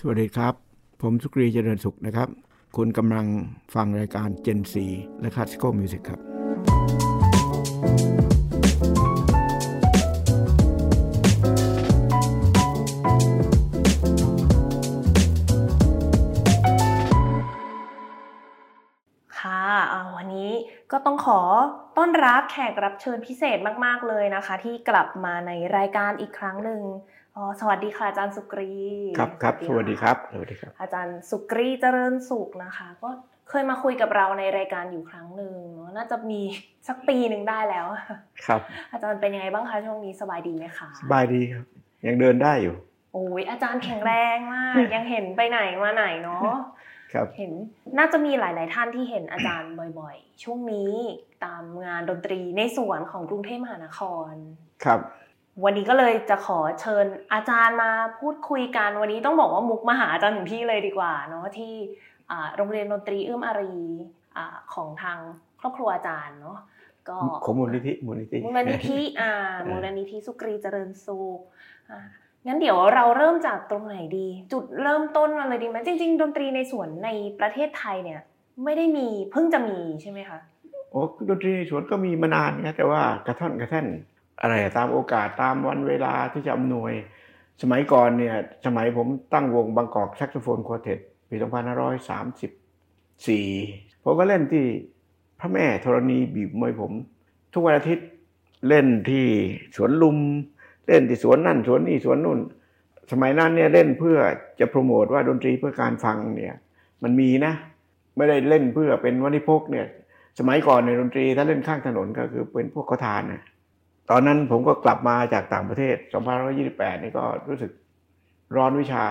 สวัสดีครับ ผมสุกรีเจริญสุขนะครับ คุณกำลังฟังรายการ Gen 4และ Classical Music ครับ ค่ะอ่าวันนี้ก็ต้องขอต้อนรับแขกรับเชิญพิเศษมาก ๆ เลยนะคะ ที่กลับมาในรายการอีกครั้งหนึ่ง สวัสดีค่ะอาจารย์สุกรีครับครับสวัสดีครับสวัสดีครับ อาจารย์สุกรีเจริญสุขนะคะ ก็เคยมาคุยกับเราในรายการอยู่ครั้งหนึ่งเนอะน่าจะมีสักปีหนึ่งได้แล้วครับ อาจารย์เป็นยังไงบ้างคะช่วงนี้สบายดีไหมคะสบายดีครับ ยังเดินได้อยู่โอ้ยอาจารย์แข็งแรงมาก ยังเห็นไปไหนมาไหนเนาะครับเห็นน่าจะมีหลาย ๆ ท่านที่เห็นอาจารย์บ่อย ๆ ช่วงนี้ตามงานดนตรีในสวนของกรุงเทพมหานครครับ วันนี้ก็เลยจะขอเชิญอาจารย์มาพูดคุยกัน วันนี้ต้องบอกว่ามุกมาหาอาจารย์ถึงที่เลยดีกว่าเนาะที่อ่าโรงเรียนดนตรีเอื้อมอารีอ่าของทางครอบครัวอาจารย์เนาะก็ของมูลนิธิมูลนิธิมูลนิธิอ่ามูลนิธิสุกรีเจริญสุขอ่างั้นเดี๋ยวเราเริ่มจากตรงไหนดี จุดเริ่มต้นมาเลยดีไหมจริง ๆ ดนตรีในสวนในประเทศไทยเนี่ยไม่ได้มีเพิ่งจะมีใช่ไหมคะโอ้ดนตรีในสวนก็มีมานานนะแต่ว่ากระท่อนกระแท่น อะไรตามโอกาสตามวันเวลาที่จะอำนวย สมัยก่อนเนี่ยสมัยผมตั้งวงบางกอกแซกโซโฟนควอเทตปี 2534 ผมก็เล่นที่พระแม่ธรณีบีบมวยผม ทุกวันอาทิตย์เล่นที่สวนลุม เล่นที่สวนนั่นสวนนี่สวนนู่น สมัยนั้นเนี่ยเล่นเพื่อจะโปรโมทว่าดนตรีเพื่อการฟังเนี่ยมันมีนะ ไม่ได้เล่นเพื่อเป็นวณิพกเนี่ยสมัยก่อนในดนตรีถ้าเล่นข้างถนนก็คือเป็นพวกขอทานนะ ตอนนั้นผมก็กลับมาจากต่างประเทศ 2528 นี่ก็รู้สึกร้อนวิชา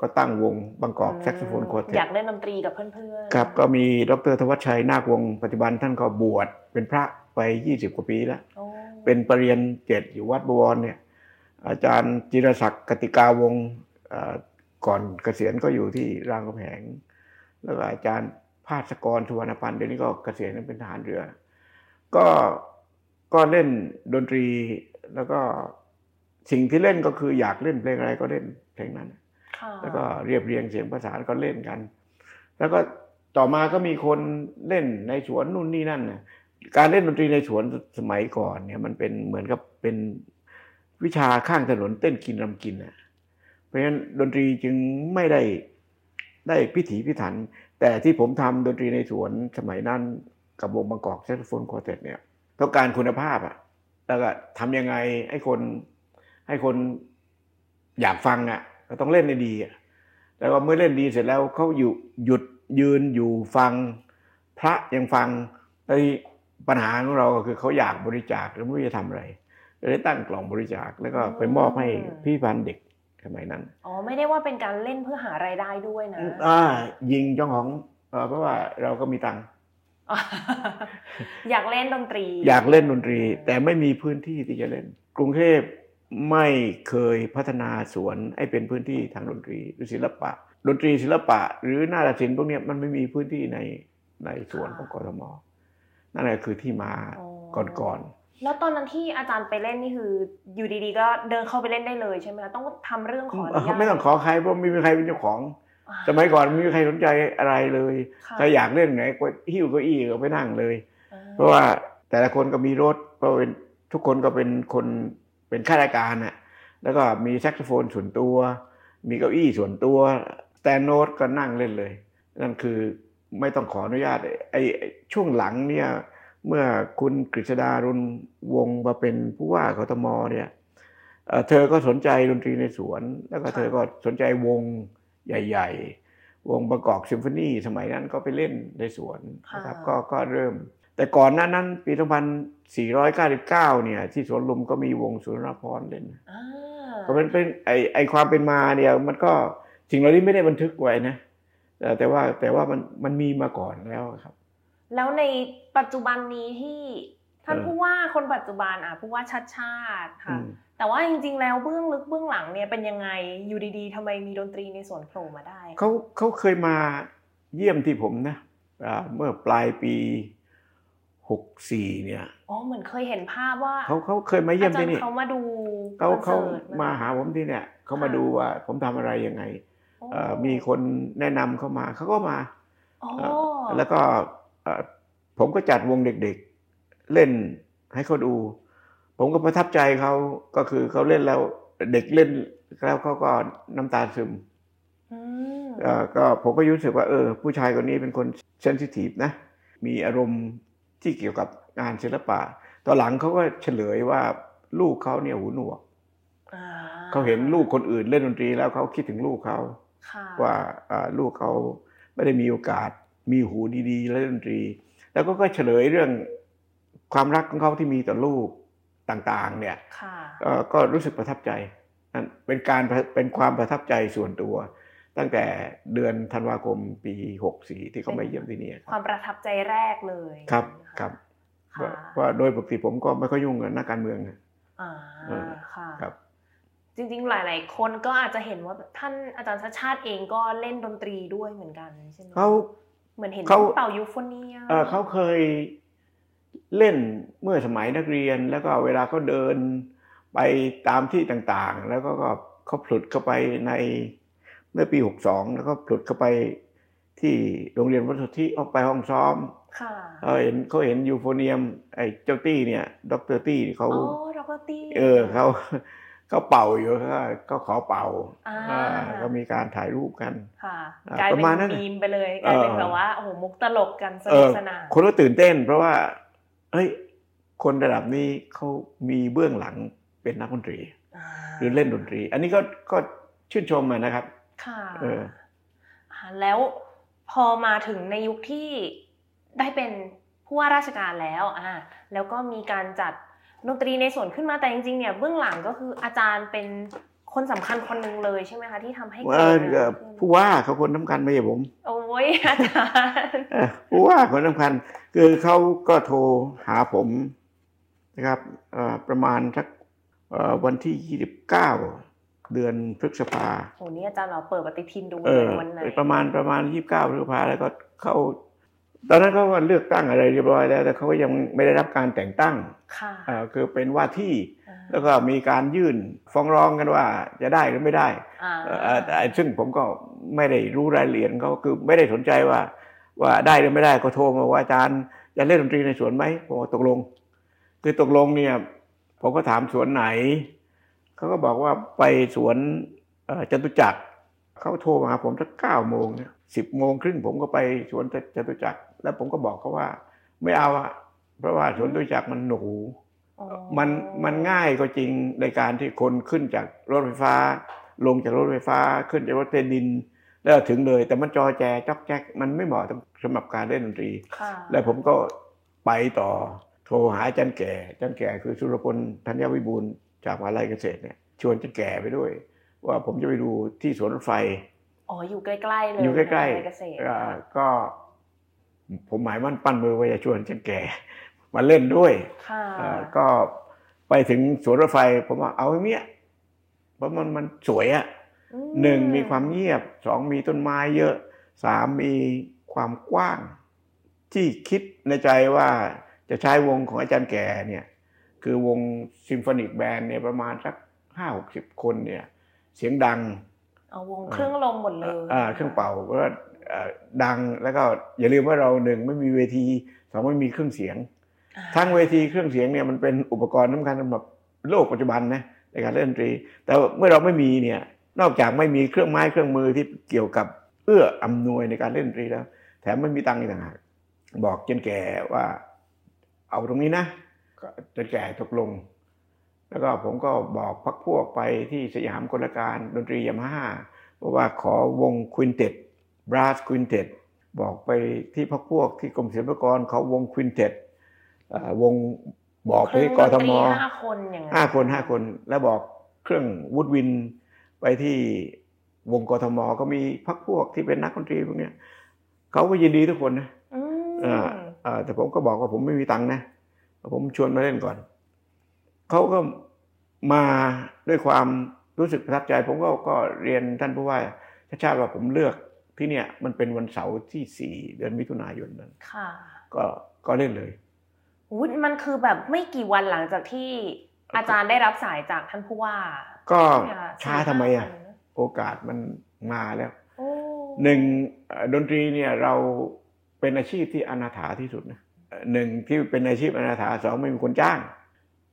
ก็ตั้งวงบางกอกแซกโซโฟนควอเทอยาตกเล่นดนตรีกับเพื่อนๆครับก็มีดรธวัชชัยนาควงศ์ปัจจุบันท่านก็บวชเป็นพระไป 20 กว่าปีแล้วโอ้เป็นปรริญญาเจ็ดอยู่วัดบวรเนี่ยอาจารย์จิรศักดิ์กติกาวงศ์เอ่อก่อนเกษียณก็อยู่ที่รามคำแหง แล้วก็อาจารย์ภาสกรสุวรรณพันธ์เดี๋ยวนี้ก็เกษียณเป็นทหารเรือ ก็ ก็เล่นดนตรีแล้วก็สิ่งที่เล่นก็คืออยากเล่นเพลงอะไรก็เล่นเพลงนั้นค่ะแล้วก็เรียบเรียงเสียงประสานก็เล่นกัน แล้วก็ต่อมาก็มีคนเล่นในสวนนู่นนี่นั่นนะการเล่นดนตรีในสวนสมัยก่อนเนี่ยมันเป็นเหมือนกับเป็นวิชาข้างถนนเต้นกินรำกินนะเพราะฉะนั้นดนตรีจึงไม่ได้ได้พิถีพิถัน แต่ที่ผมทำดนตรีในสวนสมัยนั้นกับวงบางกอกแซกโซโฟนควอเทตเนี่ย ต้องการคุณภาพอะแล้วก็ทำยังไงให้คน ให้คนอยากฟังอะก็ต้องเล่นได้ดีอะแล้วก็เมื่อเล่นดีเสร็จแล้วเขาอยู่หยุดยืนอยู่ฟัง พระยังฟังไอ้ปัญหาของเราก็คือเขาอยากบริจาคแล้วไม่รู้จะทำอะไรก็เลยตั้งกล่องบริจาคแล้วก็ไปมอบให้พี่พันธ์เด็กสมัยนั้น อ๋อไม่ได้ว่าเป็นการเล่นเพื่อหารายได้ด้วยนะ อ่า ยิงเจ้าของเอ่อเพราะว่าเราก็มีตังค์ อยากเล่นดนตรี อยากเล่นดนตรี แต่ไม่มีพื้นที่ที่จะเล่น กรุงเทพไม่เคยพัฒนาสวนให้เป็นพื้นที่ทางดนตรีหรือศิลปะ ดนตรีศิลปะ หรือนาฏศิลป์พวกเนี้ยมันไม่มีพื้นที่ในในสวนของกทมนั่นแหละคือที่มาก่อนแล้วตอนนั้นที่อาจารย์ไปเล่นนี่คืออยู่ดีๆ ก็เดินเข้าไปเล่นได้เลยใช่ไหมคะต้องทำเรื่องขออนุญาตๆไม่ต้องขอใครเพราะไม่มีใครเป็นเจ้าของอ่า สมัยก่อนไม่มีใครสนใจอะไรเลยค่ะใครอยากเล่นไหนก็หิ้วเก้าอี้ก็ไปนั่งเลยอ่เพราะว่าแต่ละคนก็มีรถเพราะเป็นทุกคนก็เป็นคนเป็นข้าราชการน่ะแล้วก็มีแซกโซโฟนส่วนตัว มีเก้าอี้ส่วนตัว แต่โน้ตก็นั่งเล่นเลย นั่นคือไม่ต้องขออนุญาตไอ้ไอ้ช่วงหลังเนี่ยเมื่อคุณกฤษดารุณวงศ์มาเป็นผู้ว่ากทมเนี่ยเอ่อเธอก็สนใจดนตรีในสวน แล้วก็เธอก็สนใจวง ใหญ่ ๆ วงประกอบซิมโฟนีสมัยนั้นก็ไปเล่นในสวนนะครับก็ก็เริ่ม แต่ก่อนหน้านั้นปี2499เนี่ยที่สวนลุมก็มีวงสุนทรภรณ์เล่นอ่าก็เป็นเป็นไอไอความเป็นมาเนี่ยมันก็สิ่งเหล่านี้ไม่ได้บันทึกไว้นะแต่แต่ว่าแต่ว่ามันมันมีมาก่อนแล้วครับ แล้วในปัจจุบันนี้ที่ท่านเออผู้ว่าคนปัจจุบันอะผู้ว่าชัดชาติอืค่ะม แต่ว่าจริง ๆ แล้วเบื้องลึกเบื้องหลังเนี่ยเป็นยังไงอยู่ดีๆทำไมมีดนตรีในสวนโผล่มาได้เขาเขาเคยมาเยี่ยมที่ผมนะอ่าเมื่อปลายปี64เนี่ยอ๋อเหมือนเคยเห็นภาพว่าเขาเขาเคยมาเยี่ยมอาจารที่ย์นี่เขามาดูเขาคอนเขาสิร์ตมาหาผมที่เนี่ยเขามาค่ะดูว่าผมทำอะไรยังไงเอ่อมีคนแนะนำเข้ามาเขาก็มาโอ้เอ่อแล้วก็เอ่อผมก็จัดวงเด็กๆ เล่นให้เขาดู ผมก็ประทับใจเขาก็คือเขาเล่นแล้วเด็กเล่นแล้วเขาก็น้ำตาซึมอืมเอ่อก็ผมก็รู้สึกว่าเออ ผู้ชายคนนี้เป็นคนเซนซิทีฟนะ มีอารมณ์ที่เกี่ยวกับงานศิลปะตอนหลังเขาก็เฉลยว่าลูกเขาเนี่ยหูหนวกอ่เขาเห็นลูกคนอื่นเล่นดนตรีแล้วเขาคิดถึงลูกเขาค่ะว่าอ่าลูกเขาไม่ได้มีโอกาส มีหูดีๆเล่นดนตรี แล้วก็ก็เฉลยเรื่องความรักของเขาที่มีต่อลูก ต่างๆเนี่ยค่ะเอ่อก็รู้สึกประทับใจนั่นเป็นการเป็นความประทับใจส่วนตัว ตั้งแต่เดือนธันวาคมปี 64 ที่เขามาเยี่ยมที่นี่คความรับประทับใจแรกเลยครับนะะครับค่ะว่าว่าโดยปกติผมก็ไม่ค่อยยุ่งกับนักการเมืองนะอ่าเออค่ะครับจริงๆ หลายๆ คนก็อาจจะเห็นว่าท่านอาจารย์ชาติชาติเองก็เล่นดนตรีด้วยเหมือนกันใช่ไหมเขาเหมือนเห็นเขาเป่ายูโฟเนียมเอ่อเขาเคย เล่นเมื่อสมัยนักเรียนแล้วก็เวลาเขาเดินไปตามที่ต่างๆ แล้วก็ก็เขาผลุดเข้าไปในเมื่อปี 62 แล้วก็ผลุดเข้าไปที่โรงเรียนวัดสุทธิออกไปห้องซ้อมค่ะเขาเห็นเขาเห็นยูโฟเนียมไอ้เจ้าตี้เนี่ยดรตี้เขาโอ้ดรตี้เออเขาเขาเป่าอยู่เขาก็ขอเป่าอ่าอ่าก็มีการถ่ายรูปกันค่ะอ่ากลายปเป็นระมาณนั้นมีมไปเลยกลายเป็นเออแบบว่าโอ้โหมุกตลกกันสเอนุกอสนานคนก็ตื่นเต้น เพราะว่า เฮ้ยคนระดับนี้เขามีเบื้องหลังเป็นนักดนตรีาหรือเล่นดนตรี อันนี้ก็ก็ชื่นชมอะนะครับ ค่ะเออาแล้วพอมาถึงในยุคที่ได้เป็นผู้ว่าราชการแล้วอ่าแล้วก็มีการจัดดนตรีในส่วนขึ้นมาแต่จริงๆเนี่ยเบื้องหลังก็คืออาจารย์เป็น คนสำคัญคนหนึ่งเลยใช่ไหมคะที่ทำให้ว่าเกิดเอ่อขึ้นผู้ว่าเขาคนสำคัญไม่ใช่ผม โอ้ยอาจารย์เอ่อผู้ว่าคนสำคัญ คือเขาก็โทรหาผมนะครับเอ่อประมาณสักเอ่อวันที่ 29 เดือนพฤษภาโอ้นี่อาจารย์เราเปิดปฏิทินดูเอเลอยวันไหนประมาณประมาณ 29 พฤษภาแล้วก็เขาตอนนั้นเขาก็เลือกตั้งอะไรเรียบร้อยแล้ว แต่เขาก็ยังไม่ได้รับการแต่งตั้งค่ะเอ่อคือเป็นว่าที่อ่า แล้วก็มีการยื่นฟ้องร้องกันว่าจะได้หรือไม่ได้อ่าเอ่อแต่ซึ่งผมก็ไม่ได้รู้รายละเอียดเขาคือไม่ได้สนใจว่าว่าได้หรือไม่ได้ก็โทรมาว่าอาจารย์จะเล่นดนตรีในสวนไหมผมบอกตกลง คือตกลงเนี่ยผมก็ถามสวนไหน เขาก็บอกว่าไปสวนเอ่อจตุจักรเขาโทรมาหาผมสักเก้าโมงสิบโมงครึ่งผมก็ไปสวนจตุจักรแล้วผมก็บอกเขาว่า ไม่เอาอะเพราะว่าสวนจตุจักรมันหนูอ๋อ มันมันง่ายก็จริงในการที่คนขึ้นจากรถไฟฟ้า ลงจากรถไฟฟ้าขึ้นจากรถเทนดิน แล้วถึงเลย แต่มันจอแจจอกแจ๊กมันไม่เหมาะสำหรับการเล่นดนตรีค่ะแล้วผมก็ไปต่อโทรหาอาจารย์แก่อาจารย์แก่คือสุรพลธัญวิบูลย์จากมหาลัยเกษตรเนี่ยชวนอาจารย์แก่ไปด้วย ว่าผมจะไปดูที่สวนรถไฟอ๋ออยู่ใกล้ๆเลยอยู่ใกล้ในเกษตรๆอ่าก็ผมหมายมั่นปั้นมือว่าจะชวนอาจารย์แก่ มาเล่นด้วยค่ะอ่าก็ไปถึงสวนรถไฟ ผมว่าเอาอย่างเนี้ยเพราะมันมันสวยอะอืหนึ่งมีความเงียบสองมีต้นไม้เยอะสามมีความกว้าง ที่คิดในใจว่าจะใช้วงของอาจารย์แก่เนี่ย คือวงซิมโฟนิกแบนด์เนี่ยประมาณสักห้าหกสิบคนเนี่ย เสียงดังเอาวงเครื่องลมหมดเลยอ่าเครื่องเป่าเพราะว่าเอ่อดังแล้วก็อย่าลืมว่าเราหนึ่งไม่มีเวทีสองไม่มีเครื่องเสียงอ่า ทั้งเวทีเครื่องเสียงเนี่ยมันเป็นอุปกรณ์สำคัญสำหรับโลกปัจจุบันนะในการเล่นดนตรี แต่เมื่อเราไม่มีเนี่ยนอกจากไม่มีเครื่องไม้เครื่องมือที่เกี่ยวกับเอื้ออำนวยในการเล่นดนตรีแล้ว แถมไม่มีตังค์อีกต่างหากบอกจนแก่ว่า เอาตรงนี้นะก็จนแก่ตกลง แล้วก็ผมก็บอกพักพวกไปที่สยามกลการดนตรียามาฮ่าบอกว่าขอวงควินเต็ดบราสควินเต็ดบอกไปที่พักพวกที่กรมศิลปากรเขาวงควินเต็ด วงบอกไปที่กทมเครื่องดนตรีห้าคนอย่างนั้นห้าคนห้าคน แล้วบอกเครื่องวูดวินไปที่วงกทมก็มีพักพวกที่เป็นนักดนตรีพวกเนี้ยเขาก็ยินดีทุกคนนะอืมอ่าอ่าแต่ผมก็บอกว่าผมไม่มีตังค์นะ ผมชวนมาเล่นก่อน เขาก็มาด้วยความรู้สึกประทับใจ ผมก็ก็เรียนท่านผู้ว่าชาติชาติว่าผมเลือกที่เนี่ย มันเป็นวันเสาร์ที่สี่เดือนมิถุนายนนั้นค่ะก็ก็เล่นเลยอุ๊ย มันคือแบบไม่กี่วันหลังจากที่อาจารย์ได้รับสายจากท่านผู้ว่า ก็เนี่ยช้าทำไมอะสี่ห้าวันโอกาสมันมาแล้วโอ้หนึ่งเอ่อดนตรีเนี่ยเราเป็นอาชีพที่อนาถาที่สุดนะเอ่อหนึ่งที่เป็นอาชีพอนาถาสองไม่มีคนจ้าง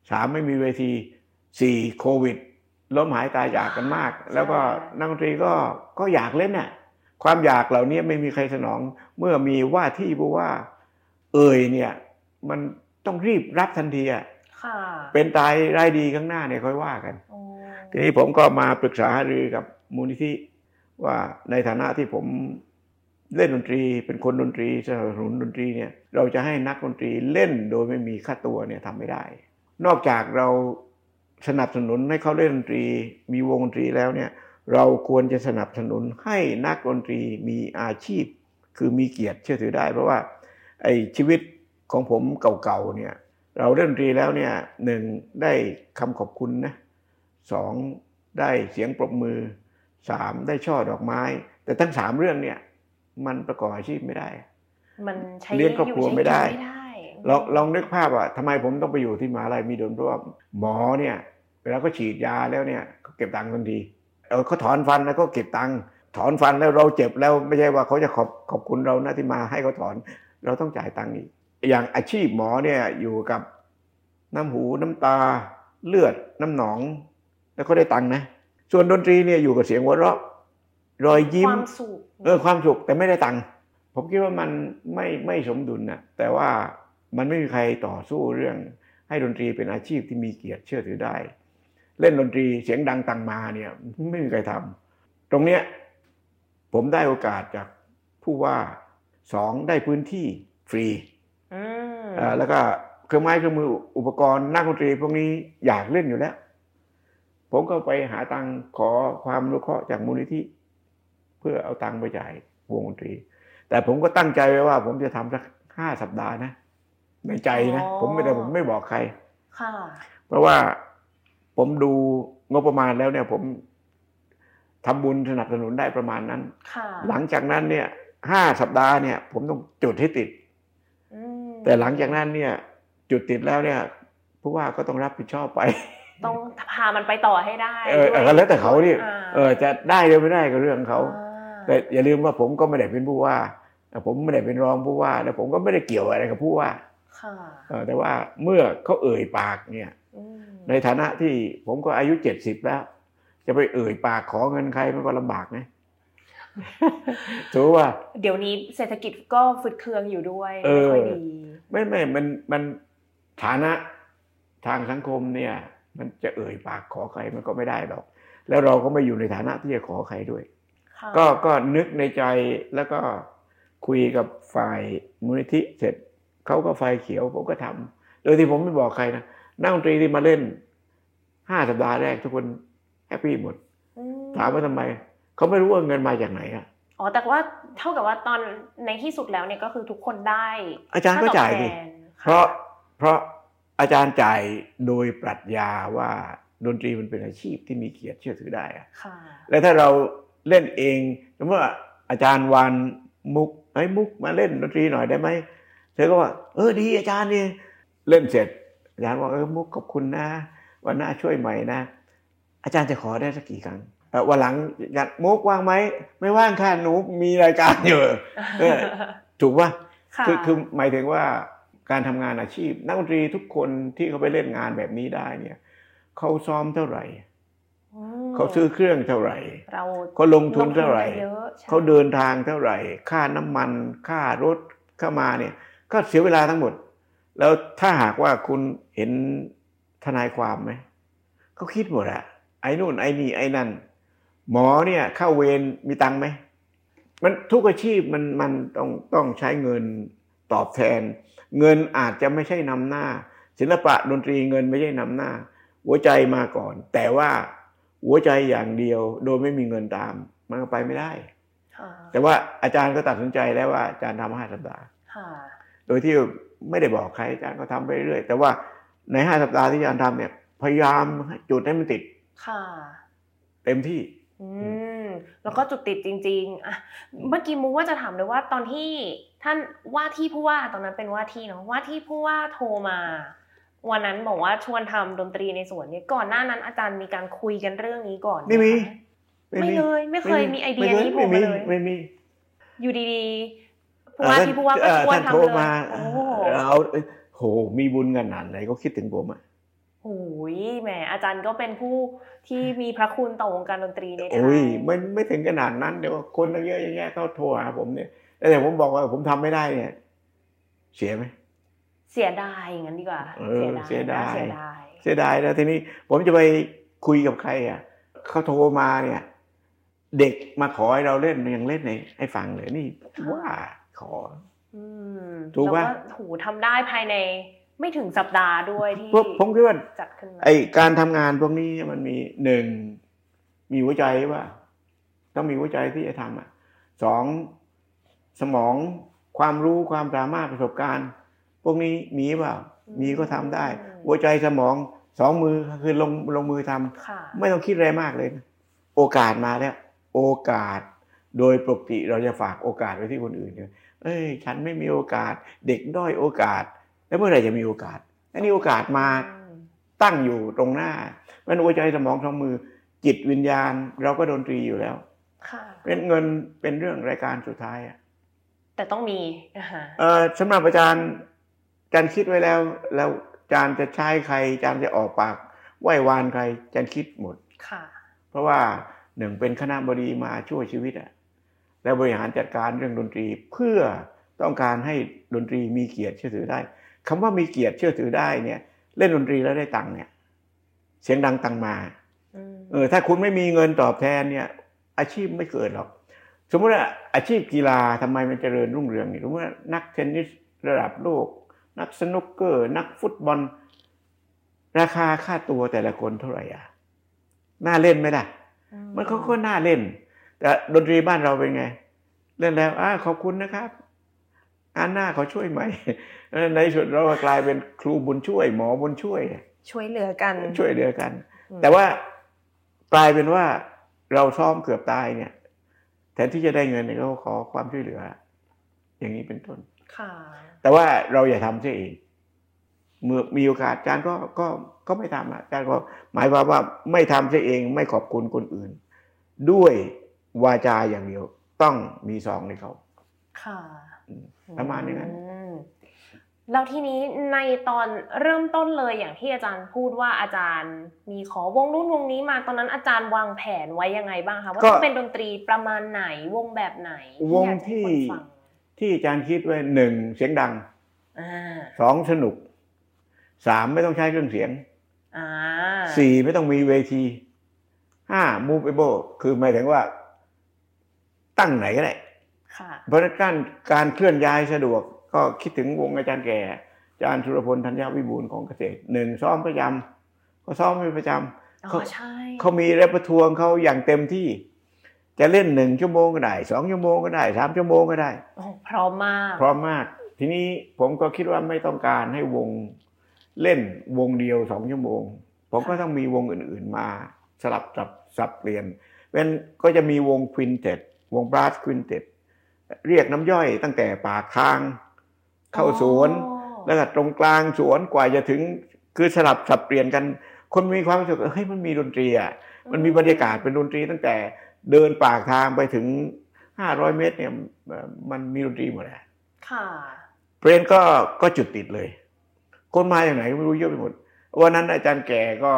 สามไม่มีเวทีสี่โควิดล้มหายตายจากกันมาก แล้วก็นักดนตรีก็ก็อยากเล่นน่ะความอยากเหล่านี้ไม่มีใครสนอง เมื่อมีว่าที่ผู้ว่า เอ่ยเนี่ย มัน ต้องรีบรับทันทีอะค่ะเป็นตายรายดีข้างหน้าเนี่ยค่อยว่ากันโอ้ทีนี้ผมก็มาปรึกษาหารือกับมูลนิธิว่าในฐานะที่ผมเล่นดนตรีเป็นคนดนตรีสนับสนุนดนตรีเนี่ยเราจะให้นักดนตรีเล่นโดยไม่มีค่าตัวเนี่ยทำไม่ได้ นอกจากเราสนับสนุนให้เขาเล่นดนตรี มีวงดนตรีแล้วเนี่ยเราควรจะสนับสนุนให้นักดนตรีมีอาชีพ คือมีเกียรติเชื่อถือได้ เพราะว่าไอ้ชีวิต ของผมเก่าๆเนี่ยเราเล่นดนตรีแล้วเนี่ยหนึ่งได้คำขอบคุณนะสองได้เสียงปรบมือสามได้ช่อดอกไม้ แต่ทั้งสามเรื่องเนี่ยมันประกอบอาชีพไม่ได้ มันใช้เลี้ยงครอบครัวไม่ได้อยู่ใช้กินไม่ได้ลองลองนึกภาพว่าทำไมผมต้องไปอยู่ที่มหาลัยมีดนเพราะว่าหมอเนี่ยเวลาก็ฉีดยาแล้วเนี่ยเขาเก็บตังค์ทันทีเออเขาถอนฟันแล้วก็เก็บตังค์ถอนฟันแล้วเราเจ็บแล้วไม่ใช่ว่าเขาจะขอบขอบคุณเรานะที่มาให้เขาถอน เราต้องจ่ายตังค์อีก อย่างอาชีพหมอเนี่ยอยู่กับน้ำหูน้ำตาเลือดน้ำหนอง แล้วก็ได้ตังค์นะ ส่วนดนตรีเนี่ยอยู่กับเสียงหัวเราะรอยยิ้คมวามสุขเออความสุขแต่ไม่ได้ตังค์ผมคิดว่ามันไม่ไม่สมดุลนะแต่ว่ามันไม่มีใครต่อสู้เรื่อง ให้ดนตรีเป็นอาชีพที่มีเกียรติเชื่อถือได้ เล่นดนตรีเสียงดังตังมาเนี่ยไม่มีใครทำตรงเนี้ยผมได้โอกาสจากผู้ว่าสองได้พื้นที่ฟรีอืมอ่า แล้วก็เครื่องไม้เครื่องมืออุปกรณ์นักดนตรีพวกนี้อยากเล่นอยู่แล้ว ผมก็ไปหาตังค์ขอความรู้เคราะห์จากมูลนิธิเพื่อเอาตังค์ไปจ่ายวงดนตรี แต่ผมก็ตั้งใจไว้ว่า ผมจะทำสักห้าสัปดาห์นะในใจนะผมไม่แต่ผมไม่บอกใครค่ะเพราะว่าผมดูงบประมาณแล้วเนี่ย ผมทำบุญสนับสนุนได้ประมาณนั้นค่ะหลังจากนั้นเนี่ยห้าสัปดาห์เนี่ย ผมต้องจุดให้ติดอืม แต่หลังจากนั้นเนี่ย จุดติดแล้วเนี่ยผู้ว่าก็ต้องรับผิดชอบไป ต้องพามันไปต่อให้ได้เออด้วยก็แล้วแต่เขานี่อ่าเออจะได้หรือไม่ได้ก็เรื่องเขาอ่าแต่อย่าลืมว่าผมก็ไม่ได้เป็นผู้ว่าผมไม่ได้เป็นรองผู้ว่า แล้วผมก็ไม่ได้เกี่ยวอะไรกับผู้ว่าค่ะเออแต่ว่าเมื่อเขาเอ่ยปากเนี่ยอืมในฐานะที่ผมก็อายุเจ็ดสิบแล้ว จะไปเอ่ยปากขอเงินใครมันก็ลำบากนะ ถือว่า เดี๋ยวนี้เศรษฐกิจก็ฝืดเคืองอยู่ด้วยเอไม่อค่อยดีไม่ไม่มันมันฐานะทางสังคมเนี่ย มันจะเอ่ยปากขอใครมันก็ไม่ได้หรอก แล้วเราก็ไม่อยู่ในฐานะที่จะขอใครด้วยค่ะก็ก็นึกในใจแล้วก็คุยกับฝ่ายมูลนิธิเสร็จเขาก็ไฟเขียวผมก็ทำโดยที่ผมไม่บอกใครนะนักดนตรีที่มาเล่นห้าสัปดาห์แรกทุกคนแฮปปี้หมดอืมถามว่าทำไม เขาไม่รู้ว่าเงินมาจากไหนอะอ๋อแต่ว่าเท่ากับว่าตอนในที่สุดแล้วเนี่ยก็คือทุกคนได้ อาจารย์ก็จ่ายดิค่ตอบแทนเพราะเพราะอาจารย์จ่ายโดยปรัชญาว่าดนตรีมันเป็นอาชีพที่มีเกียรติเชื่อถือได้อะค่ะแล้วถ้าเราเล่นเองสมมติว่าอาจารย์วันมุกเฮ้ยมุกมาเล่นดนตรีหน่อยได้ไหมเธอก็ว่า เออดีอาจารย์นี่เล่นเสร็จ อาจารย์บอกเออมุกขอบคุณนะ วันหน้าช่วยใหม่นะ อาจารย์จะขอได้สักกี่ครั้งเออ วันหลังอยากมุกว่างไหมไม่ว่างค่ะหนูมีรายการอยู่เออถูกป่ะค่ะคือคือหมายถึงว่าการทำงานอาชีพ นักดนตรีทุกคนที่เขาไปเล่นงานแบบนี้ได้เนี่ยเขาซ้อมเท่าไหร่มเขาซื้อเครื่องเท่าไหร่เราเขาลงทุนเท่าไหร่ลงทุนกันเยอะใช่เขาเดินทางเท่าไหร่ ค่าน้ำมันค่ารถเข้ามาเนี่ย ก็เสียเวลาทั้งหมด แล้วถ้าหากว่าคุณเห็นทนายความไหมเขาคิดหมดอะไอ้นู่นไอ้นี่ไอ้นั่น หมอเนี่ยเข้าเวรมีตังค์ไหมมันทุกอาชีพมันมันต้องต้องใช้เงินตอบแทน เงินอาจจะไม่ใช่นำหน้า ศิลปะดนตรีเงินไม่ใช่นำหน้า หัวใจมาก่อน แต่ว่าหัวใจอย่างเดียว โดยไม่มีเงินตาม มันก็ไปไม่ได้ค่ะแต่ว่าอาจารย์ก็ตัดสินใจแล้วว่าอาจารย์ทำห้าสัปดาห์ค่ะโดยที่ไม่ได้บอกใครอาจารย์ก็ทำไปเรื่อยแต่ว่าในห้าสัปดาห์ที่อาจารย์ทำเนี่ย พยายามให้จุดให้มันติดค่ะเต็มที่ อืมแล้วก็จุดติดจริงๆอะเมื่อกี้มุกว่าจะถามเลยว่าตอนที่ท่านว่าที่ผู้ว่าตอนนั้นเป็นว่าที่เนาะว่าที่ผู้ว่าโทรมาวันนั้นบอกว่าชวนทำดนตรีในสวนเนี่ยก่อนหน้านั้นอาจารย์มีการคุยกันเรื่องนี้ก่อนหไม่มีคะไม่เลยไม่เคยมีไอเดียนี้โผล่มาเลยไม่มี อยู่ดีๆผู้ว่าที่ผู้ว่าก็ชวนทำเลยโอ้โหเอาโหมีบุญขนาดไหนก็คิดถึงผมอะ โอ้ยแหมอาจารย์ก็เป็นผู้ที่มีพระคุณต่อวงการดนตรีในไทโอ้ยยไม่ไม่ถึงขนาดนั้นเดี๋ยวคนตั้งเยอะแยะเขาโทรหาผมเนี่ยแต่ผมบอกว่าผมทำไม่ได้เนี่ย เสียไหมเสียดายอย่างนั้นดีกว่าเออเสียดายเสียดายเสียดายแล้วทีนี้ผมจะไปคุยกับใครอะเขาโทรมาเนี่ย เด็กมาขอให้เราเล่นยังเล่นในให้ฟังเลยนี่ว่าขออืมถูกปะแล้วก็ถูทำได้ภายใน ไม่ถึงสัปดาห์ด้วยที่ผมผมคิดว่าจัดขึ้นมาไอการทำงานพวกนี้มันมีหนึ่งมีหัวใจว่า ต้องมีหัวใจที่จะทำอะสองสมองความรู้ความสามารถประสบการณ์ พวกนี้มีเปล่ามีก็ทำได้ หัวใจสมองสองมือคือลงลงมือทำค่ะไม่ต้องคิดอะไรมากเลยนะโอกาสมาแล้ว โอกาส โดยปกติเราจะฝากโอกาสไว้ที่คนอื่นเนี่ยเอ้ย ฉันไม่มีโอกาส เด็กด้อยโอกาส แล้วเมื่อไหร่จะมีโอกาสอันนี้โอกาสมาอืมตั้งอยู่ตรงหน้ามันหัวใจสมองสองมือ จิตวิญญาณ เราก็ดนตรีอยู่แล้วค่ะเป็นเงินเป็นเรื่องรายการสุดท้ายอะแต่ต้องมีอ่าฮะเออสำหรับอาจารย์อาจารย์คิดไว้แล้ว แล้วอาจารย์จะใช้ใครอาจารย์จะออกปากไหว้วานใครอาจารย์คิดหมดค่ะ เพราะว่าหนึ่งเป็นคณะบดีมาช่วยชีวิตอะแล้วบริหารจัดการเรื่องดนตรีเพื่อต้องการให้ดนตรีมีเกียรติเชื่อถือได้ คำว่ามีเกียรติเชื่อถือได้เนี่ย เล่นดนตรีแล้วได้ตังค์เนี่ย เสียงดังตังมาอืมเออ ถ้าคุณไม่มีเงินตอบแทนเนี่ย อาชีพไม่เกิดหรอก สมมติว่าอาชีพกีฬาทำไมมันเจริญรุ่งเรืองเนี่ยสมมติว่านักเทนนิสระดับโลก นักสนุกเกอร์ นักฟุตบอล ราคาค่าตัวแต่ละคนเท่าไหร่อะน่าเล่นไหมล่ะ มันก็ก็น่าเล่น แต่ดนตรีบ้านเราเป็นไง เล่นแล้วอ่าขอบคุณนะครับ งานหน้าเขาช่วยไหมเออในที่สุดเราก็กลายเป็นครูบุญช่วย หมอบุญช่วย ช่วยเหลือกัน ช่วยเหลือกันอืมแต่ว่ากลายเป็นว่าเราซ้อมเกือบตายเนี่ยแทนที่จะได้เงินเนี่ยเขาขอความช่วยเหลือ อย่างนี้เป็นต้นค่ะ แต่ว่าเราอย่าทำเสียเองเมื่อมีโอกาสอาจารย์ก็ก็ก็ไม่ทำอะอาจารย์ก็หมายความว่าไม่ทำเสียเองไม่ขอบคุณคนอื่น ด้วยวาจาอย่างเดียวต้องมีซองในเขา ค่ะอืม ประมาณอย่างนั้นอืมแล้วทีนี้ในตอนเริ่มต้นเลยอย่างที่อาจารย์พูดว่าอาจารย์ มีขอวงนู้นวงนี้มาตอนนั้นอาจารย์วางแผนไว้ยังไงบ้างคะว่าก็ต้องเป็นดนตรีประมาณไหนวงแบบไหน วงอยากจะให้ที่คนฟังที่อาจารย์คิดไว้หนึ่งเสียงดังอ่าสองสนุกสามไม่ต้องใช้เครื่องเสียงอ่าสี่ไม่ต้องมีเวทีห้า movable คือหมายถึงว่า ตั้งไหนก็ได้ค่ะ เพราะฉะนั้นการการเคลื่อนย้ายสะดวก ก็คิดถึงวงอาจารย์แก่อาจารย์สุรพลธัญญวิบูลย์ของเกษตรหนึ่งซ้อมประจำก็ซ้อมเป็นประจำอ๋เขาอใช่เขามีแรปทวงเขาอย่างเต็มที่ จะเล่นหนึ่งชั่วโมงก็ได้สองชั่วโมงก็ได้สามชั่วโมงก็ได้โอ้พร้อมมาก พร้อมมาก ทีนี้ผมก็คิดว่าไม่ต้องการให้วงเล่นวงเดียวสองชั่วโมง ผมก็ต้องมีวงอื่นๆมาสลับสับสับเปลี่ยนเป็นก็จะมีวงควินเต็ดวงบราสควินเต็ด เรียกน้ำย่อยตั้งแต่ปากทาง เข้าสวนอ๋อแล้วก็ตรงกลางสวนกว่าจะถึงคือสลับสับเปลี่ยนกัน คนมีความรู้สึกเฮ้ยมันมีดนตรีอะมันมีบรรยากาศเป็นดนตรีตั้งแต่เดินปากทางไปถึงห้าร้อยเมตรเนี่ยเอ่อมันมีดนตรีหมดแหละค่ะเพรนก็ก็จุดติดเลย คนมาอย่างไหนไม่รู้เยอะไปหมดวันนั้นอาจารย์แก่ก็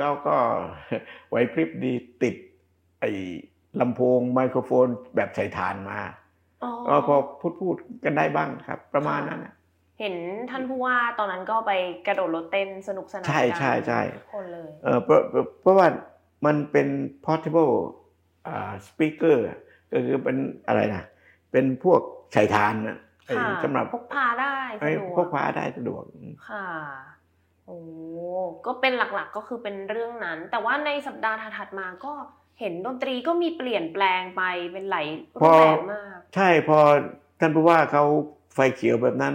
ก็ก็ไหวพริบดีติดไอ้ ลำโพงไมโครโฟนแบบใส่ฐานมาอ๋อก็พอพูดพูดกันได้บ้างครับ ประมาณนั้นน่ะเห็นท่านผู้ว่าตอนนั้นก็ไปกระโดดรถเต้นสนุกสนานใช่ใช่ใช่ทุกคนเลยเออเพราะเพราะเพราะว่ามันเป็น portable อ่า speaker ก็คือเป็นอะไรนะเป็นพวกใส่ฐานนะไอ้ค่ะสำหรับพกพาได้สะไอ้ดวกพกพาได้สะดวกค่ะโอ้ก็เป็นหลักๆก็คือเป็นเรื่องนั้น แต่ว่าในสัปดาห์ถัดๆมาก็ เห็นดนตรีก็มีเปลี่ยนแปลงไปเป็นหลายรูปแบบมาก ใช่พอท่านผู้ว่าเขาไฟเขียวแบบนั้น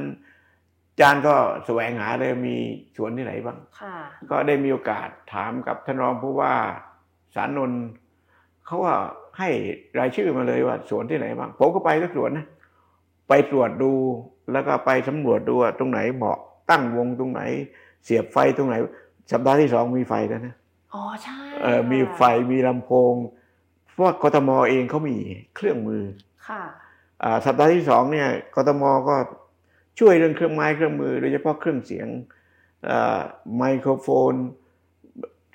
จานก็แสวงหาเลยมีสวนที่ไหนบ้างค่ะก็ได้มีโอกาสถามกับท่านรองผู้ว่าสารนนท์เขาว่าให้รายชื่อมาเลยว่าสวนที่ไหนบ้างผมก็ไปทุกสวนนะไปตรวจดูแล้วก็ไปสำรวจดูว่าตรงไหนเหมาะตั้งวงตรงไหน เสียบไฟตรงไหน สัปดาห์ที่สองมีไฟแล้วนะ อ๋อใช่เออมีไฟมีลำโพง เพราะว่ากทมเองเขามีเครื่องมือค่ะอ่าสัปดาห์ที่สองเนี่ยกทมก็ช่วยเรื่องเครื่องไม้เครื่องมือ โดยเฉพาะเครื่องเสียงอ่าไมโครโฟน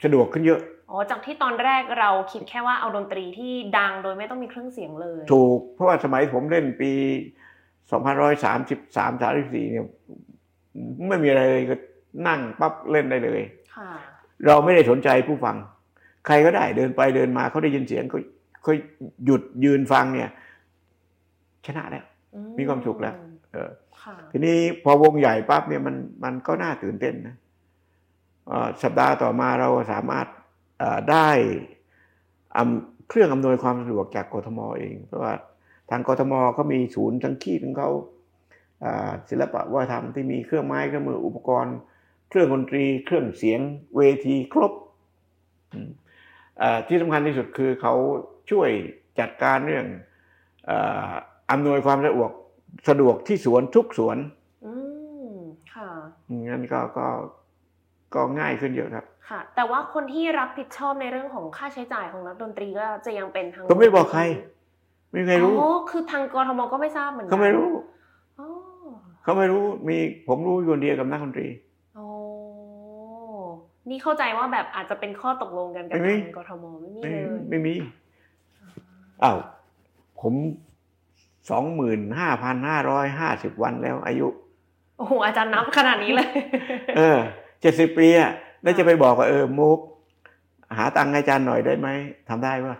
สะดวกขึ้นเยอะอ๋อจากที่ตอนแรกเราคิดแค่ว่าเอาดนตรีที่ดังโดยไม่ต้องมีเครื่องเสียงเลย ถูก เพราะว่าสมัยผมเล่นปี 2533 34เนี่ยไม่มีอะไรเลยก็นั่งปั๊บเล่นได้เลยค่ะ เราไม่ได้สนใจผู้ฟัง ใครก็ได้เดินไปเดินมาเขาได้ยินเสียงก็ก็หยุดยืนฟังเนี่ย ชนะแล้วอืมีความสุขแล้ว เออค่ะทีนี้พอวงใหญ่ปั๊บเนี่ยมันมันก็น่าตื่นเต้นนะเอ่อสัปดาห์ต่อมาเราสามารถเอ่อได้อำเครื่องอำนวยความสะดวกจากกทมเอง เพราะว่าทางกทมเขามีศูนย์ทั้งขี้ของเขาอ่าศิลปะวัฒนธรรมที่มีเครื่องไม้เครื่องมืออุปกรณ์ เครื่องดนตรี เครื่องเสียงเวทีครบอืมอ่าที่สำคัญที่สุดคือเขาช่วยจัดการเรื่องอาอำนวยความสะดวกสะดวกที่สวนทุกสวนอืมค่ะงั้นก็ก็ก็ง่ายขึ้นเยอะครับ ค่ะ แต่ว่าคนที่รับผิดชอบในเรื่องของค่าใช้จ่ายของนักดนตรีก็จะยังเป็นทางก็ไม่บอกใคร ไม่มีใครรู้อ๋อคือทางกทมก็ไม่ทราบเหมือนกัเขาไม่รู้อ๋อเขาไม่รู้มีผมรู้อยู่คนเดียวกับนักดนตรีอ๋อ นี่เข้าใจว่าแบบอาจจะเป็นข้อตกลงกันกับไม่มีทางกทมไม่มีไม่เลยไม่มีอ้าวผมสองหมื่นห้าพันห้าร้อยห้าสิบวันแล้ว อายุ โอ้โหอาจารย์นับขนาดนี้เลย เออเจ็ดสิบปีอะแล้วจะไปบอกว่าเออมุกหาตังค์ให้อาจารย์หน่อยได้ไหมทำได้ปะ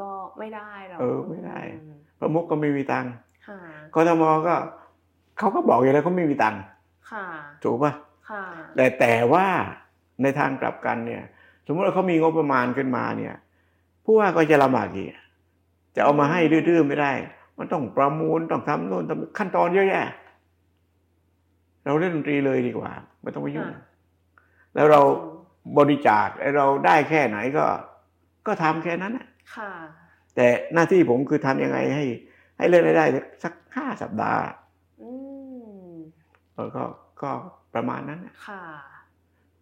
ก็ไม่ได้หรอกเออไม่ได้อืมเพราะมุกก็ไม่มีตังค์ค่ะกทมก็เขาก็บอกอยู่แล้วเขาไม่มีตังค์ค่ะถูกปะค่ะแต่แต่ว่า ในทางกลับกันเนี่ย สมมติว่าเขามีงบประมาณขึ้นมาเนี่ยผู้ว่าก็จะลำบากอีกจะเอามาให้ดื้อๆไม่ได้ มันต้องประมูลต้องทำโน่นทำขั้นตอนเยอะแยะ เราเล่นดนตรีเลยดีกว่า ไม่ต้องไปยุ่งค่ะแล้วเราบริจาคไอ้เราได้แค่ไหนก็ ก็ทำแค่นั้นน่ะค่ะ แต่หน้าที่ผมคือทำยังไงให้ ให้เล่นได้สักห้าสัปดาห์อืมเออก็ก็ประมาณนั้นน่ะค่ะ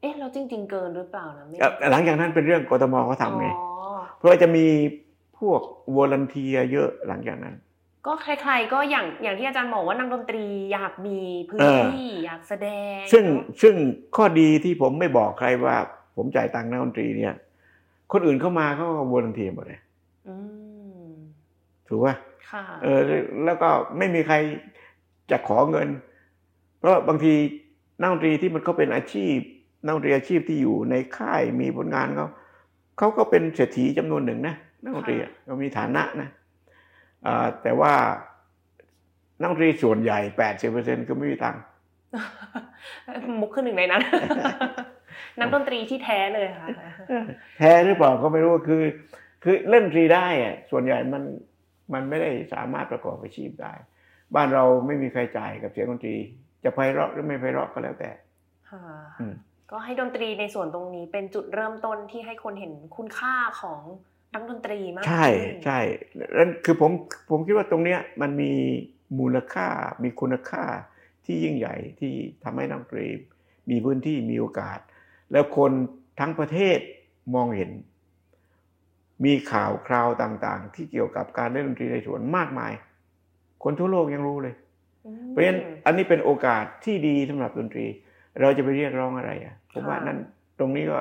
เอ๊ะเราจริง ๆ เกินหรือเปล่านะไม่เอ่อหลังจากนั้นเป็นเรื่องกทมเขาทำไงอ๋อเพราะว่าจะมีพวก volunteer เยอะหลังจากนั้น ก็ใครๆก็อย่างอย่างที่อาจารย์บอกว่านักดนตรีอยากมีพื้นเออที่อยากแสดง ซึ่งเนอะซึ่งข้อดีที่ผมไม่บอกใครว่า ผมจ่ายตังค์นักดนตรีเนี่ย คนอื่นเข้ามาเขาก็ volunteer หมดเลยอืมถูกป่ะค่ะเออแล้วก็ไม่มีใครจะขอเงิน เพราะบางทีนักดนตรีที่มันก็เป็นอาชีพ นักดนตรีอาชีพที่อยู่ในค่ายมีผลงานเขาเขาก็เป็นเศรษฐีจำนวนหนึ่งนะนักดนตรีอะเขามีฐานะนะอ่าแต่ว่านักดนตรีส่วนใหญ่แปดสิบเปอร์เซ็นก็ไม่มีตังค์มุกขึ้นหนึ่งในนั้นนักดนตรีที่แท้เลยค่ะแท้หรือเปล่าก็ไม่รู้คือ คือเล่นดนตรีได้อะส่วนใหญ่มันมันไม่ได้สามารถประกอบอาชีพได้ บ้านเราไม่มีใครจ่ายกับเสียงดนตรี จะไพเราะหรือไม่ไพเราะก็แล้วแต่ ค่ะอืม ก็ให้ดนตรีในส่วนตรงนี้เป็นจุดเริ่มต้นที่ให้คนเห็นคุณค่าของนักดนตรีมากใช่ใช่แล้วคือผมผมคิดว่าตรงเนี้ยมันมีมูลค่ามีคุณค่าที่ยิ่งใหญ่ที่ทำให้นักดนตรีมีพื้นที่มีโอกาส แล้วคนทั้งประเทศมองเห็น มีข่าวคราวต่างๆ ที่เกี่ยวกับการเล่นดนตรีในสวนมากมาย คนทั่วโลกยังรู้เลย เพราะฉะนั้นอันนี้เป็นโอกาสที่ดีสำหรับดนตรี เราจะไปเรียกร้องอะไรอะ ผมว่านั่นตรงนี้ก็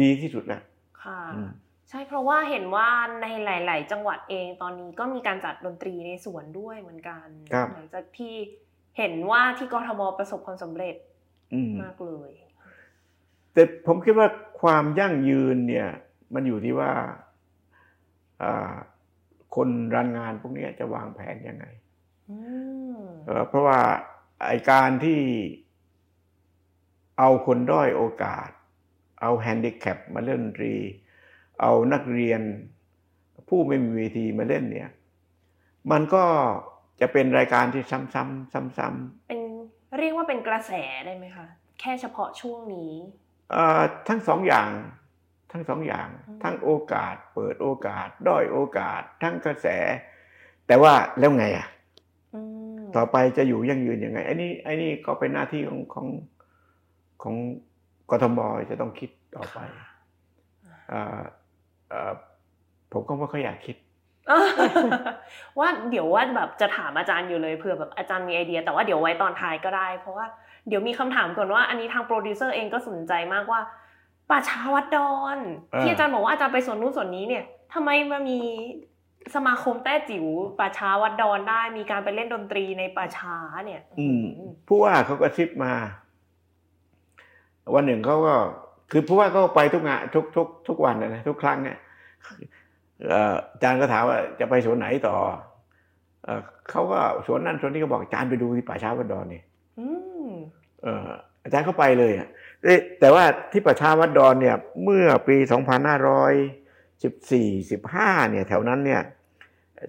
ดีที่สุดแล้วค่ะอืมใช่เพราะว่าเห็นว่าในหลาย ๆ จังหวัดเองตอนนี้ก็มีการจัดดนตรีในสวนด้วยเหมือนกันครับหลังจากที่เห็นว่าที่กทมประสบความสำเร็จอืมมากเลย แต่ผมคิดว่าความยั่งยืนเนี่ย มันอยู่ที่ว่าอ่าคนรันงานพวกนี้จะวางแผนยังไงอืมเอ่อเพราะว่าไอการที่ เอาคนด้อยโอกาส เอาแฮนดิแคปมาเล่นดนตรี เอานักเรียน ผู้ไม่มีเวทีมาเล่นเนี่ย มันก็จะเป็นรายการที่ซ้ำๆซ้ำๆเป็นเรียกว่าเป็นกระแสได้ไหมคะ แค่เฉพาะช่วงนี้เอ่อทั้งสองอย่างทั้งสองอย่างอืมทั้งโอกาส เปิดโอกาส ด้อยโอกาส ทั้งกระแส แต่ว่าแล้วไงอะอืมต่อไปจะอยู่ยั่งยืนยังไงไอ้นี่ไอ้นี่ก็เป็นหน้าที่ของของ ของกทมจะต้องคิดต่อไปเอ่อเอ่อผมก็ไม่ค่อยอยากคิด ว่าเดี๋ยวว่าแบบจะถามอาจารย์อยู่เลยเผื่อแบบอาจารย์มีไอเดีย แต่ว่าเดี๋ยวไว้ตอนท้ายก็ได้ เพราะว่าเดี๋ยวมีคำถามก่อนว่าอันนี้ทางโปรดิวเซอร์เองก็สนใจมากว่าป่าช้าวัดดอนที่อาจารย์บอกว่าอาจารย์ไปส่วนนู้นส่วนนี้เนี่ยทำไมมามีสมาคมแต้จิ๋วป่าช้าวัดดอนได้มีการไปเล่นดนตรีในป่าช้าเนี่ย อืมผู้ว่าเขาก็ซิบมา วันหนึ่งเขาก็คือผู้ว่าก็ไปทุกงานทุกทุกทุกวันนะทุกครั้งเนี่ยอาจารย์ก็ถามว่าจะไปสวนไหนต่อเขาก็สวนนั้นสวนนี้ก็บอกอาจารย์ไปดูที่ป่าช้าวัดดอนนี่อาจารย์ก็ไปเลยอะแต่ว่าที่ป่าช้าวัดดอนเนี่ย เมื่อปีสองพันห้าร้อยสิบสี่สิบห้าเนี่ย แถวนั้นเนี่ย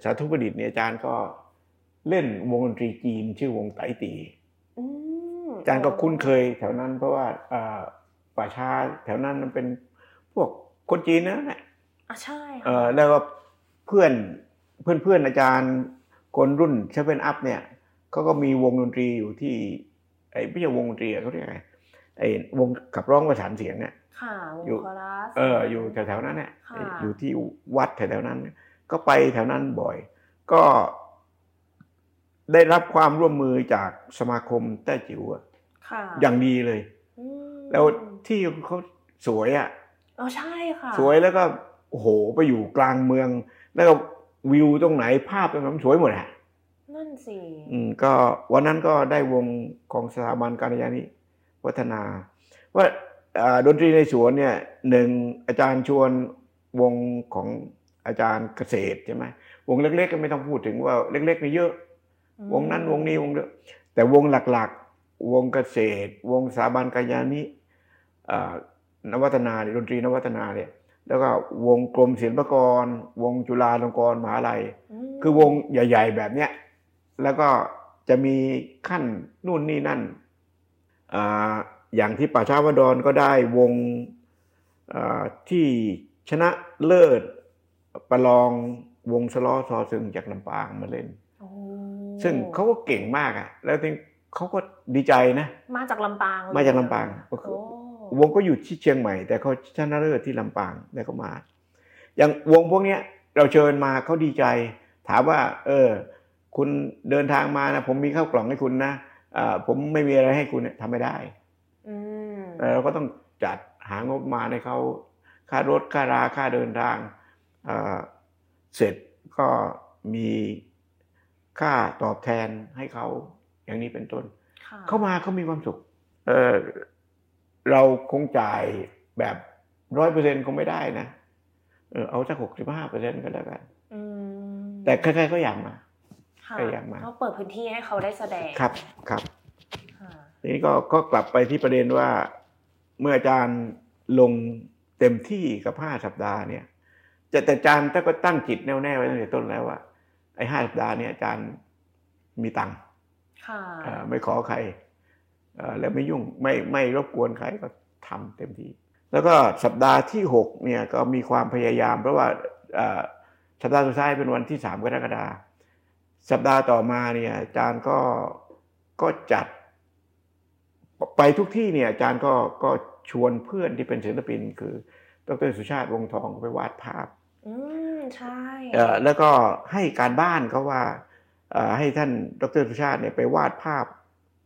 สาธุประดิษฐ์เนี่ยอาจารย์ก็เล่นวงดนตรีจีนชื่อวงไตตีอา จารย์ก็คุ้นเคยแถวนั้น เพราะว่าป่าช้าแถวนั้นมันเป็นพวกคนจีนนะเนี่ยอะใช่เออแล้วก็เพื่อนเพื่อนเพื่อนอาจารย์คนรุ่น seven up เนี่ยเขาก็มีวงดนตรีอยู่ที่ไอ้ไม่ใช่วงดนตรีเขาเรียกไงไอ้วงขับร้องประสานเสียงเนี่ยอยู่เอออยู่แถวๆนั้นเนี่ยอยู่ที่วัดแถวๆนั้น ก็ไปแถวนั้นบ่อย ก็ได้รับความร่วมมือจากสมาคมแต้จิ๋ว อย่างดีเลยแล้วที่เขาสวยอะอ๋อใช่ค่ะ สวยแล้วก็โอ้โหไปอยู่กลางเมือง แล้วก็วิวตรงไหนภาพตรงนั้นสวยหมดอะนั่นสิอืมก็วันนั้นก็ได้วงของสถาบันการยานิวัฒนา ว่าดนตรีในสวนเนี่ยหนึ่งอาจารย์ชวนวงของอาจารย์เกษตรใช่ไหมวงเล็กๆก็ไม่ต้องพูดถึงว่าเล็กๆนี่เยอะ วงนั้นวงนี้วงเยอะแต่วงหลักๆ วงเกษตร วงสถาบันกายานินวัฒนาดนตรีนวัฒนาเนี่ยแล้วก็วงกรมศิลปากร วงจุฬาลงกรณ์มหาลัย คือวงใหญ่ ๆ แบบเนี้ยแล้วก็จะมีขั้นนู่นนี่นั่นออย่างที่ป่าชาวดอนก็ได้วงที่ชนะเลิศประลองวงสล้อซอซึงจากลำปางมาเล่น ซึ่งเขาก็เก่งมากอะ แล้ว เขาก็ดีใจนะ มาจากลำปาง มาจากลำปางวงก็อยู่ที่เชียงใหม่ แต่เขาชนะเลิศที่ลำปางแล้วก็มา อย่างวงพวกเนี้ย เราเชิญมาเขาดีใจ ถามว่า เออ คุณเดินทางมานะผมมีข้าวกล่องให้คุณนะอ่าผมไม่มีอะไรให้คุณเนี่ยทำไม่ได้เราก็ต้องจัดหางบมาให้เขาค่ารถค่าราค่าเดินทางเสร็จก็มีค่าตอบแทนให้เขา อย่างนี้เป็นต้น เข้ามาเขามีความสุขเเราคงจ่ายแบบร้อยเปอร์เซ็นคงไม่ได้นะเออเอาสักหกสิบห้าเปอร์เซ็นก็แล้วกันแต่ใครๆก็อยากมาก็อยากมาเขาเปิดพื้นที่ให้เขาได้แสดงครับครับทีนี้ก็ก็กลับไปที่ประเด็นว่า เมื่ออาจารย์ลงเต็มที่กับห้าสัปดาห์เนี่ยจะแต่อาจารย์ถ้าก็ตั้งจิตแน่วแน่ไว้ตั้งแต่ต้นแล้วว่าไอ้ห้าสัปดาห์เนี่ยอาจารย์มีตังค์ ไม่ขอใครแล้วไม่ยุ่งไม่ไม่รบกวนใครก็ทำเต็มที่ แล้วก็สัปดาห์ที่หกเนี่ยก็มีความพยายาม เพราะว่าสัปดาห์สุดท้ายเป็นวันที่สามกรกฎาสัปดาห์ต่อมาเนี่ยอาจารย์ก็ก็จัด ไปทุกที่เนี่ยอาจารย์ก็ก็ชวนเพื่อนที่เป็นศิลปิน คือดรสุชาติวงทองไปวาดภาพ อืมใช่แล้วก็ให้การบ้านเขาว่า ให้ท่านดรสุชาติเนี่ยไปวาดภาพ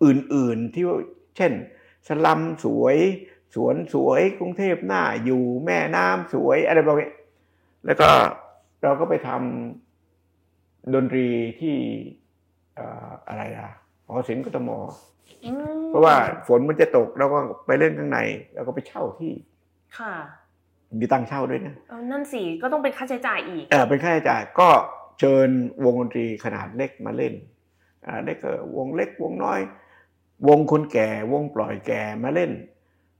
อื่นๆ ที่เช่น สลัมสวย สวนสวยกรุงเทพหน้าอยู่แม่น้ำสวยอะไรแบบนี้แล้วก็เราก็ไปทำดนตรีที่อะไรอะหอศิลป์กทมเพราะว่าฝนมันจะตกเราก็ไปเล่นข้างในแล้วก็ไปเช่าที่ค่ะมีตังเช่าด้วยนะนั่นสิก็ต้องเป็นค่าใช้จ่ายอีกเออเป็นค่าใช้จ่ายก็ เชิญวงดนตรีขนาดเล็กมาเล่นอ่าเล็กวงเล็กวงน้อย วงคนแก่วงปล่อยแก่มาเล่น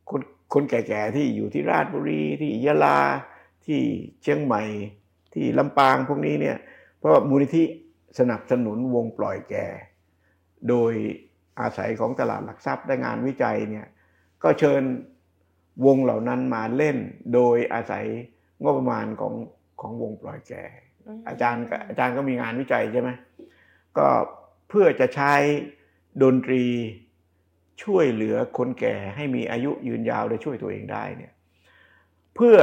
คนคนแก่ๆที่อยู่ที่ราชบุรีที่ยะลาที่เชียงใหม่ที่ลำปางพวกนี้เนี่ยเพราะมูลนิธิสนับสนุนวงปล่อยแก่ โดยอาศัยของตลาดหลักทรัพย์ได้งานวิจัยเนี่ยก็เชิญวงเหล่านั้นมาเล่น โดยอาศัยงบประมาณของของวงปล่อยแก่ อาจารย์อาจารย์ก็มีงานวิจัยใช่ไหมก็เพื่อจะใช้ดนตรีช่วยเหลือคนแก่ให้มีอายุยืนยาวและช่วยตัวเองได้เนี่ยเพื่อ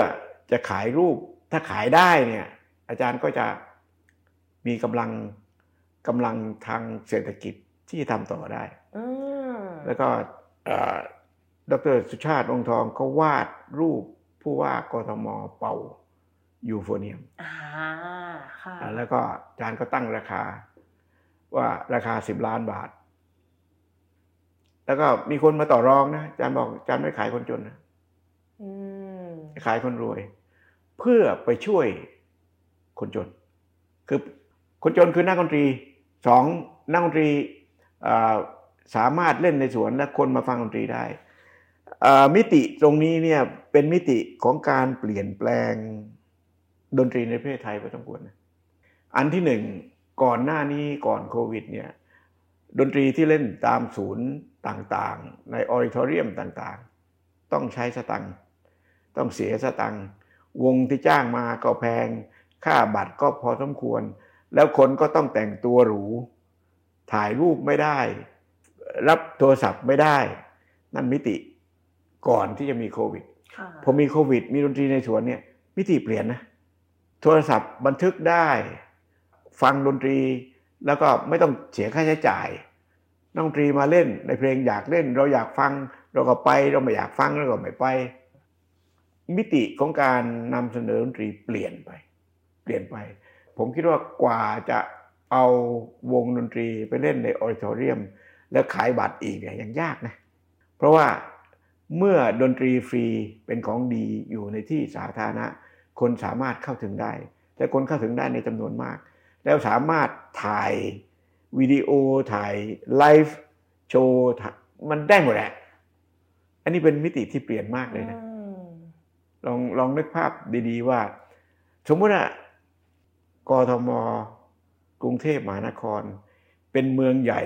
จะขายรูปถ้าขายได้เนี่ยอาจารย์ก็จะมีกำลังกำลังทางเศรษฐกิจที่ทำต่อได้แล้วก็ดรสุชาติองทองก็วาดรูปผู้ว่ากทมเป่า ยูโฟเนียมแล้วก็อาจารย์ก็ตั้งราคา ว่าราคาสิบล้านบาท แล้วก็มีคนมาต่อรองนะอาจารย์บอกอาจารย์ไม่ขายคนจนนะขายคนรวย เพื่อไปช่วยคนจน คือคนจนคือนักดนตรีสองนักดนตรีสามารถเล่นในสวนและคนมาฟังดนตรีได้มิติตรงนี้เนี่ยเป็นมิติของการเปลี่ยนแปลง ดนตรีในประเทศไทยไปทั้งปวงอันที่หนึ่งก่อนหน้านี้ก่อนโควิดเนี่ยดนตรีที่เล่นตามศูนย์ต่างๆ ในออริทอเรียมต่างๆ ต้องใช้สตังค์ต้องเสียสตังค์วงที่จ้างมาก็แพง ค่าบัตรก็พอสมควร แล้วคนก็ต้องแต่งตัวหรู ถ่ายรูปไม่ได้ รับโทรศัพท์ไม่ได้ นั่นมิติก่อนที่จะมีโควิดพอมีโควิด มีดนตรีในสวนเนี่ยมิติเปลี่ยนนะ โทรศัพท์บันทึกได้ ฟังดนตรี แล้วก็ไม่ต้องเสียค่าใช้จ่ายนักดนตรีมาเล่นในเพลงอยากเล่น เราอยากฟังเราก็ไปเราไม่อยากฟังเราก็ไม่ไป มิติของการนำเสนอดนตรีเปลี่ยนไป เปลี่ยนไป ผมคิดว่ากว่าจะเอาวงดนตรีไปเล่นใน auditorium แล้วขายบัตรอีกเนี่ยยังยากนะ เพราะว่าเมื่อดนตรีฟรีเป็นของดีอยู่ในที่สาธารณะ คนสามารถเข้าถึงได้ และคนเข้าถึงได้ในจำนวนมาก แล้วสามารถถ่ายวิดีโอถ่าย live showมันได้หมดแหละอันนี้เป็นมิติที่เปลี่ยนมากเลยนะลองลองนึกภาพดีๆว่า สมมติว่ากทมกรุงเทพมหานคร เป็นเมืองใหญ่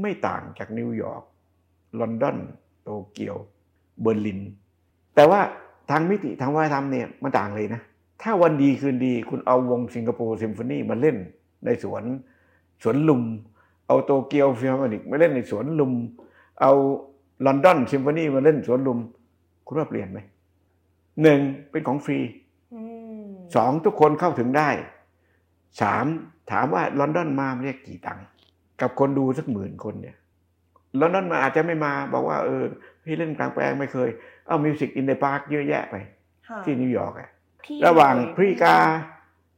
ไม่ต่างจากนิวยอร์กลอนดอนโตเกียวเบอร์ลิน แต่ว่า ทางมิติทางวัฒนธรรมเนี่ยมันต่างเลยนะ ถ้าวันดีคืนดีคุณเอาวงสิงคโปร์ซิมโฟนีมาเล่นในสวนสวนลุม เอาโตเกียวฟิลฮาร์โมนิกมาเล่นในสวนลุม เอาลอนดอนซิมโฟนีมาเล่นสวนลุม คุณว่าเปลี่ยนไหมหนึ่งเป็นของฟรีสองทุกคนเข้าถึงได้สามถามว่าลอนดอนมาเรียกกี่ตังค์กับคนดูสักหมื่นคนเนี่ยลอนดอนมาอาจจะไม่มาบอกว่าเออ พี่เล่นกลางแปลงไม่เคย เอา music in the park เยอะแยะไป ที่นิวยอร์กอะระหว่างพฤศจิกา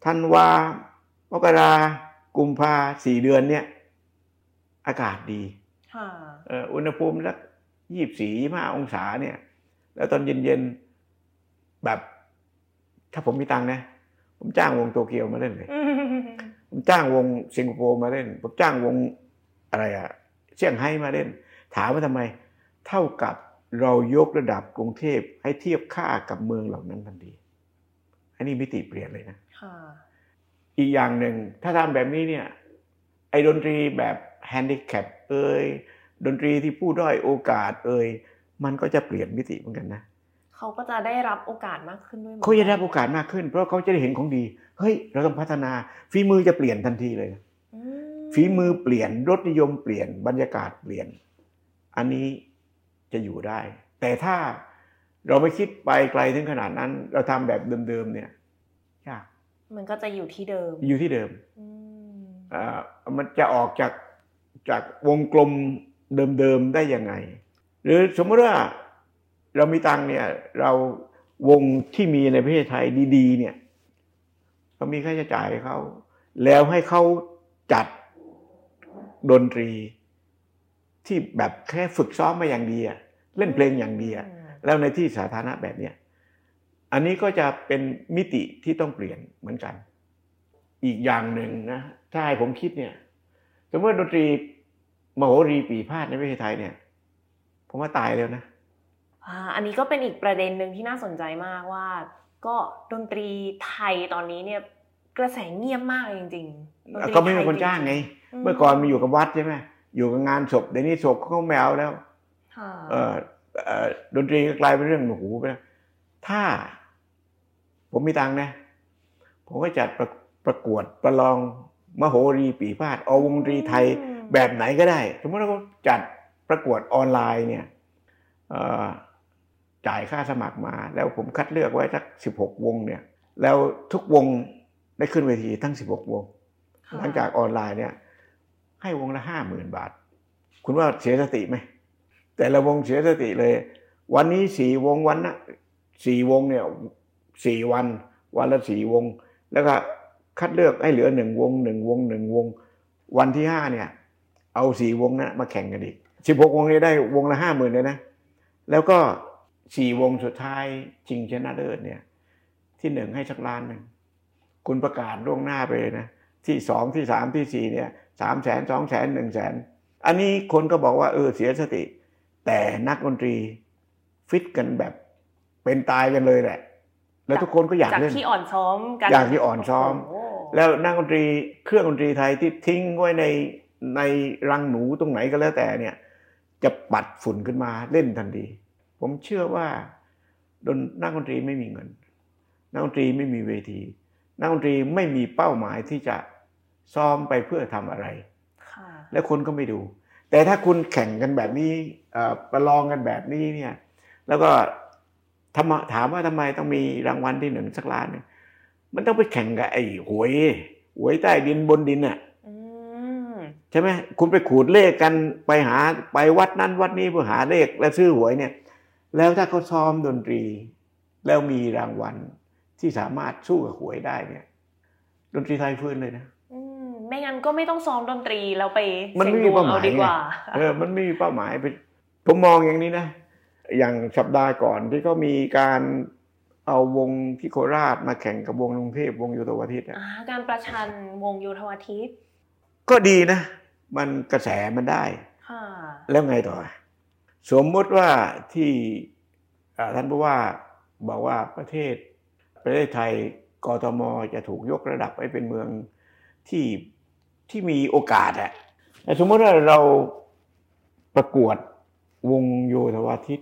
ธันวามกรากุมภาสี่เดือนเนี่ย อากาศดีอุณหภูมิสักยี่บสี่ยี่ห้าองศาเนี่ย แล้วตอนเย็นๆ แบบ ถ้าผมมีตังค์นะ ผมจ้างวงโตเกียวมาเล่นเลย ผมจ้างวงสิงคโปร์มาเล่น ผมจ้างวงอะไรอะเซี่ยงไฮ้มาเล่น ถามว่าทำไม เท่ากับเรายกระดับกรุงเทพให้เทียบค่ากับเมืองเหล่านั้นทันทีอันนี้มิติเปลี่ยนเลยนะอีกอย่างหนึ่งถ้าทำแบบนี้เนี่ยไอ้ดนตรีแบบแฮนดิแคปเอยดนตรีที่ผู้ด้อยโอกาสเอยมันก็จะเปลี่ยนมิติเหมือนกันนะเขาก็จะได้รับโอกาสมากขึ้นด้วยเขาจะได้รับโอกาสมากขึ้น เพราะเขาจะได้เห็นของดี เฮ้ย เราต้องพัฒนาฝีมือจะเปลี่ยนทันทีเลยฝีมือเปลี่ยนรสนิยมเปลี่ยนบรรยากาศเปลี่ยน อันนี้ จะอยู่ได้ แต่ถ้าเราไม่คิดไปไกลถึงขนาดนั้น เราทำแบบเดิมๆเนี่ยยากมันก็จะอยู่ที่เดิม อยู่ที่เดิมอ่ามันจะออกจากจากวงกลมเดิมๆได้ยังไง หรือสมมติว่าเรามีตังเนี่ย เราวงที่มีในประเทศไทยดีๆ เนี่ยเรามีค่าใช้จ่ายเขา แล้วให้เขาจัดดนตรี ที่แบบแค่ฝึกซ้อมมาอย่างดีอะเล่นเพลงอย่างดีอะแล้วในที่สาธารณะแบบเนี้ยอันนี้ก็จะเป็นมิติที่ต้องเปลี่ยนเหมือนกัน อีกอย่างหนึ่งนะถ้าให้ผมคิดเนี่ยสมมติดนตรีมโหรีปีพาดในประเทศไทยเนี่ยผมว่าตายแล้วนะอันนี้ก็เป็นอีกประเด็นหนึ่งที่น่าสนใจมากว่า ก็ดนตรีไทยตอนนี้เนี่ยกระแสเงียบมากจริงๆก็ไม่มีคนจ้างไง เมื่อก่อนมีอยู่กับวัดใช่ไหม อยู่กับงานศพเดี๋ยวนี้ศพเขาไม่เอาแล้วเออดนตรีก็กลายเป็นเรื่องหูไปแล้วถ้า ผมมีตังค์นะ ผมก็จัดประประกวดประลองมโหรีปีพาดเอาวงดนตรีไทยแบบไหนก็ได้ สมมติเราจัดประกวดออนไลน์เนี่ยจ่ายค่าสมัครมา แล้วผมคัดเลือกไว้สักสิบหกวงเนี่ย แล้วทุกวงได้ขึ้นเวทีทั้ง16วง หลังจากออนไลน์เนี่ย ให้วงละห้าหมื่นบาท คุณว่าเสียสติไหม แต่ละวงเสียสติเลย วันนี้สี่วงวันนะสี่วงเนี่ยสี่วัน วันละสี่วง แล้วก็คัดเลือกให้เหลือหนึ่งวงหนึ่งวงหนึ่งวง วันที่ห้าเนี่ย เอาสี่วงนะมาแข่งกันอีกสิบหกวงนี้ได้วงละห้าหมื่นเลยนะ แล้วก็สี่วงสุดท้ายชิงชนะเลิศเนี่ย ที่หนึ่งให้สักล้านหนึ่งคุณประกาศล่วงหน้าไปเลยนะ ที่สองที่สามที่สี่เนี่ย สามแสนสองแสนหนึ่งแสนอันนี้คนก็บอกว่าเออเสียสติ แต่นักดนตรีฟิตกันแบบเป็นตายกันเลยแหละ แล้วทุกคนก็อยากจากเล่นที่อ่อนซ้อมกันอยากที่อ่อนซ้อมโอ้โหแล้วนักดนตรีเครื่องดนตรีไทยที่ทิ้งไว้ในในรังหนูตรงไหนก็แล้วแต่เนี่ย จะปัดฝุ่นขึ้นมาเล่นทันทีผมเชื่อว่าดนนักดนตรีไม่มีเงิน นักดนตรีไม่มีเวที นักดนตรีไม่มีเป้าหมายที่จะ ซ้อมไปเพื่อทำอะไรค่ะแล้วคนก็ไม่ดู แต่ถ้าคุณแข่งกันแบบนี้เอ่อประลองกันแบบนี้เนี่ยแล้วก็ทำไมถามว่าทำไมต้องมีรางวัลที่หนึ่งสักล้านหนึ่งมันต้องไปแข่งกับไอ้หวยหวยใต้ดินบนดินน่ะอืมใช่ไหมคุณไปขูดเลขกันไปหาไปวัดนั้นวัดนี้เพื่อหาเลขและซื้อหวยเนี่ย แล้วถ้าเขาซ้อมดนตรี แล้วมีรางวัลที่สามารถสู้กับหวยได้เนี่ย ดนตรีไทยฟื้นเลยนะอืม ไม่งั้นก็ไม่ต้องซ้อมดนตรีแล้วไปมันไม่สี่มียงดวงเป้าหมายเอาดีกว่าเออมันไม่มีเป้าหมายไปผมมองอย่างนี้นะ อย่างสัปดาห์ก่อนที่เขามีการเอาวงที่โคราชมาแข่งกับวงกรุงเทพวงโยธวาทิตอะอ่าการประชันวงโยธวาทิตก็ดีนะ มันกระแสมันได้ค่ะแล้วไงต่อ สมมติว่าที่อ่าท่านผู้ว่าบอกว่าประเทศประเทศไทยกทมจะถูกยกระดับให้เป็นเมืองที่ ที่มีโอกาสอะสมมติว่าเราประกวดวงโยธวาทิต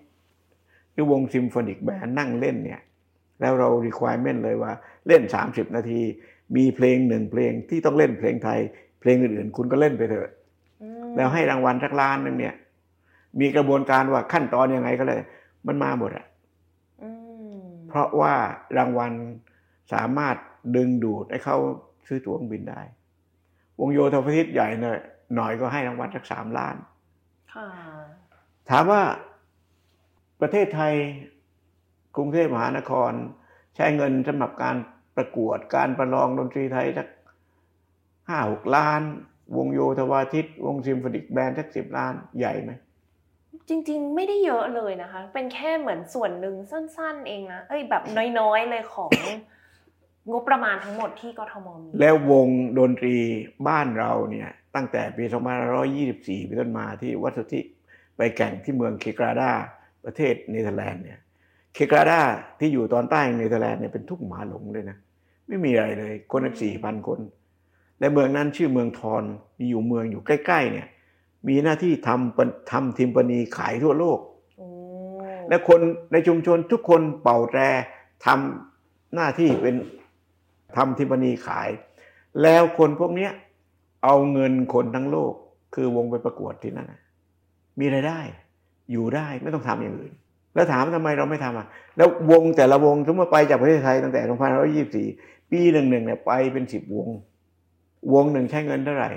หรือวงซิมโฟนิกแบนนั่งเล่นเนี่ย แล้วเรา requirement เลยว่าเล่น 30 นาที มีเพลงหนึ่งเพลงที่ต้องเล่นเพลงไทย เพลงอื่นๆ คุณก็เล่นไปเถอะแล้วให้รางวัลสักล้านนึงเนี่ย มีกระบวนการว่าขั้นตอนยังไงก็เลย มันมาหมดอะอเพราะว่ารางวัลสามารถดึงดูดให้เขาซื้อตั๋วเครื่องบินได้ วงโยธวาทิตใหญ่หน่อยหน่อยก็ให้รางวัลสักสามล้านค่ะถามว่าประเทศไทยกรุงเทพมหานคร ใช้เงินสำหรับการประกวดการประลองดนตรีไทยสักห้าหกล้าน วงโยธวาทิต วงซิมโฟนิกแบนด์สักสิบล้านใหญ่ไหมจริง ๆ ไม่ได้เยอะเลยนะคะ เป็นแค่เหมือนส่วนหนึ่งสั้น ๆ เองนะเอ้ยแบบน้อย ๆ เลยของ งบประมาณทั้งหมดที่กทมมีแล้ววงดนตรีบ้านเราเนี่ยตั้งแต่ปี 2524 เป็นต้นมาที่วัดสุทธิไปแข่งที่เมืองเคกราดาประเทศเนเธอร์แลนด์เนี่ยเคกราดาที่อยู่ตอนใต้ของเนเธอร์แลนด์เนี่ยเป็นทุ่งหมาหลงเลยนะไม่มีอะไรเลยคนสี่พันคน และเมืองนั้นชื่อเมืองทอนมีอยู่เมืองอยู่ใกล้ๆเนี่ยมีหน้าที่ทำปนทำทิมปนีขายทั่วโลกโอ้และคนในชุมชนทุกคนเป่าแตรทำหน้าที่เป็น ทำทิมปนีขาย แล้วคนพวกเนี้ยเอาเงินคนทั้งโลก คือวงไปประกวดที่นั่นน่ะมีรายได้ อยู่ได้ไม่ต้องทำอย่างอื่น แล้วถามทำไมเราไม่ทำอะแล้ววงแต่ละวงสมมติไปจากประเทศไทยตั้งแต่2524 ปีหนึ่งหนึ่งเนี่ยไปเป็นสิบวง วงหนึ่งใช้เงินเท่าไหร่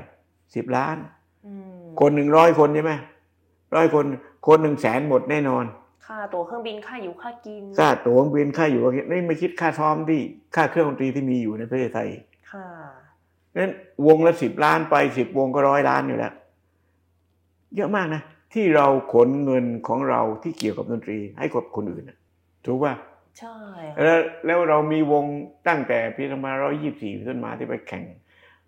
สิบล้านอืมคนหนึ่งร้อยคนใช่ไหมร้อยคน คนหนึ่งแสนหมดแน่นอน ค่าตั๋วเครื่องบินค่าอยู่ค่ากินค่าตั๋วเครื่องบินค่าอยู่นี่ไม่คิดค่าซ้อมที่ค่าเครื่องดนตรีที่มีอยู่ในประเทศไทยค่ะนั้นวงละสิบล้านไปสิบวงก็ร้อยล้านอยู่แล้วเยอะมากนะ ที่เราขนเงินของเราที่เกี่ยวกับดนตรี ให้กับคนอื่นน่ะถูกป่ะใช่แล้วแล้วเรามีวงตั้งแต่ปีสองพันร้อยยี่สิบสี่ต้นมาที่ไปแข่ง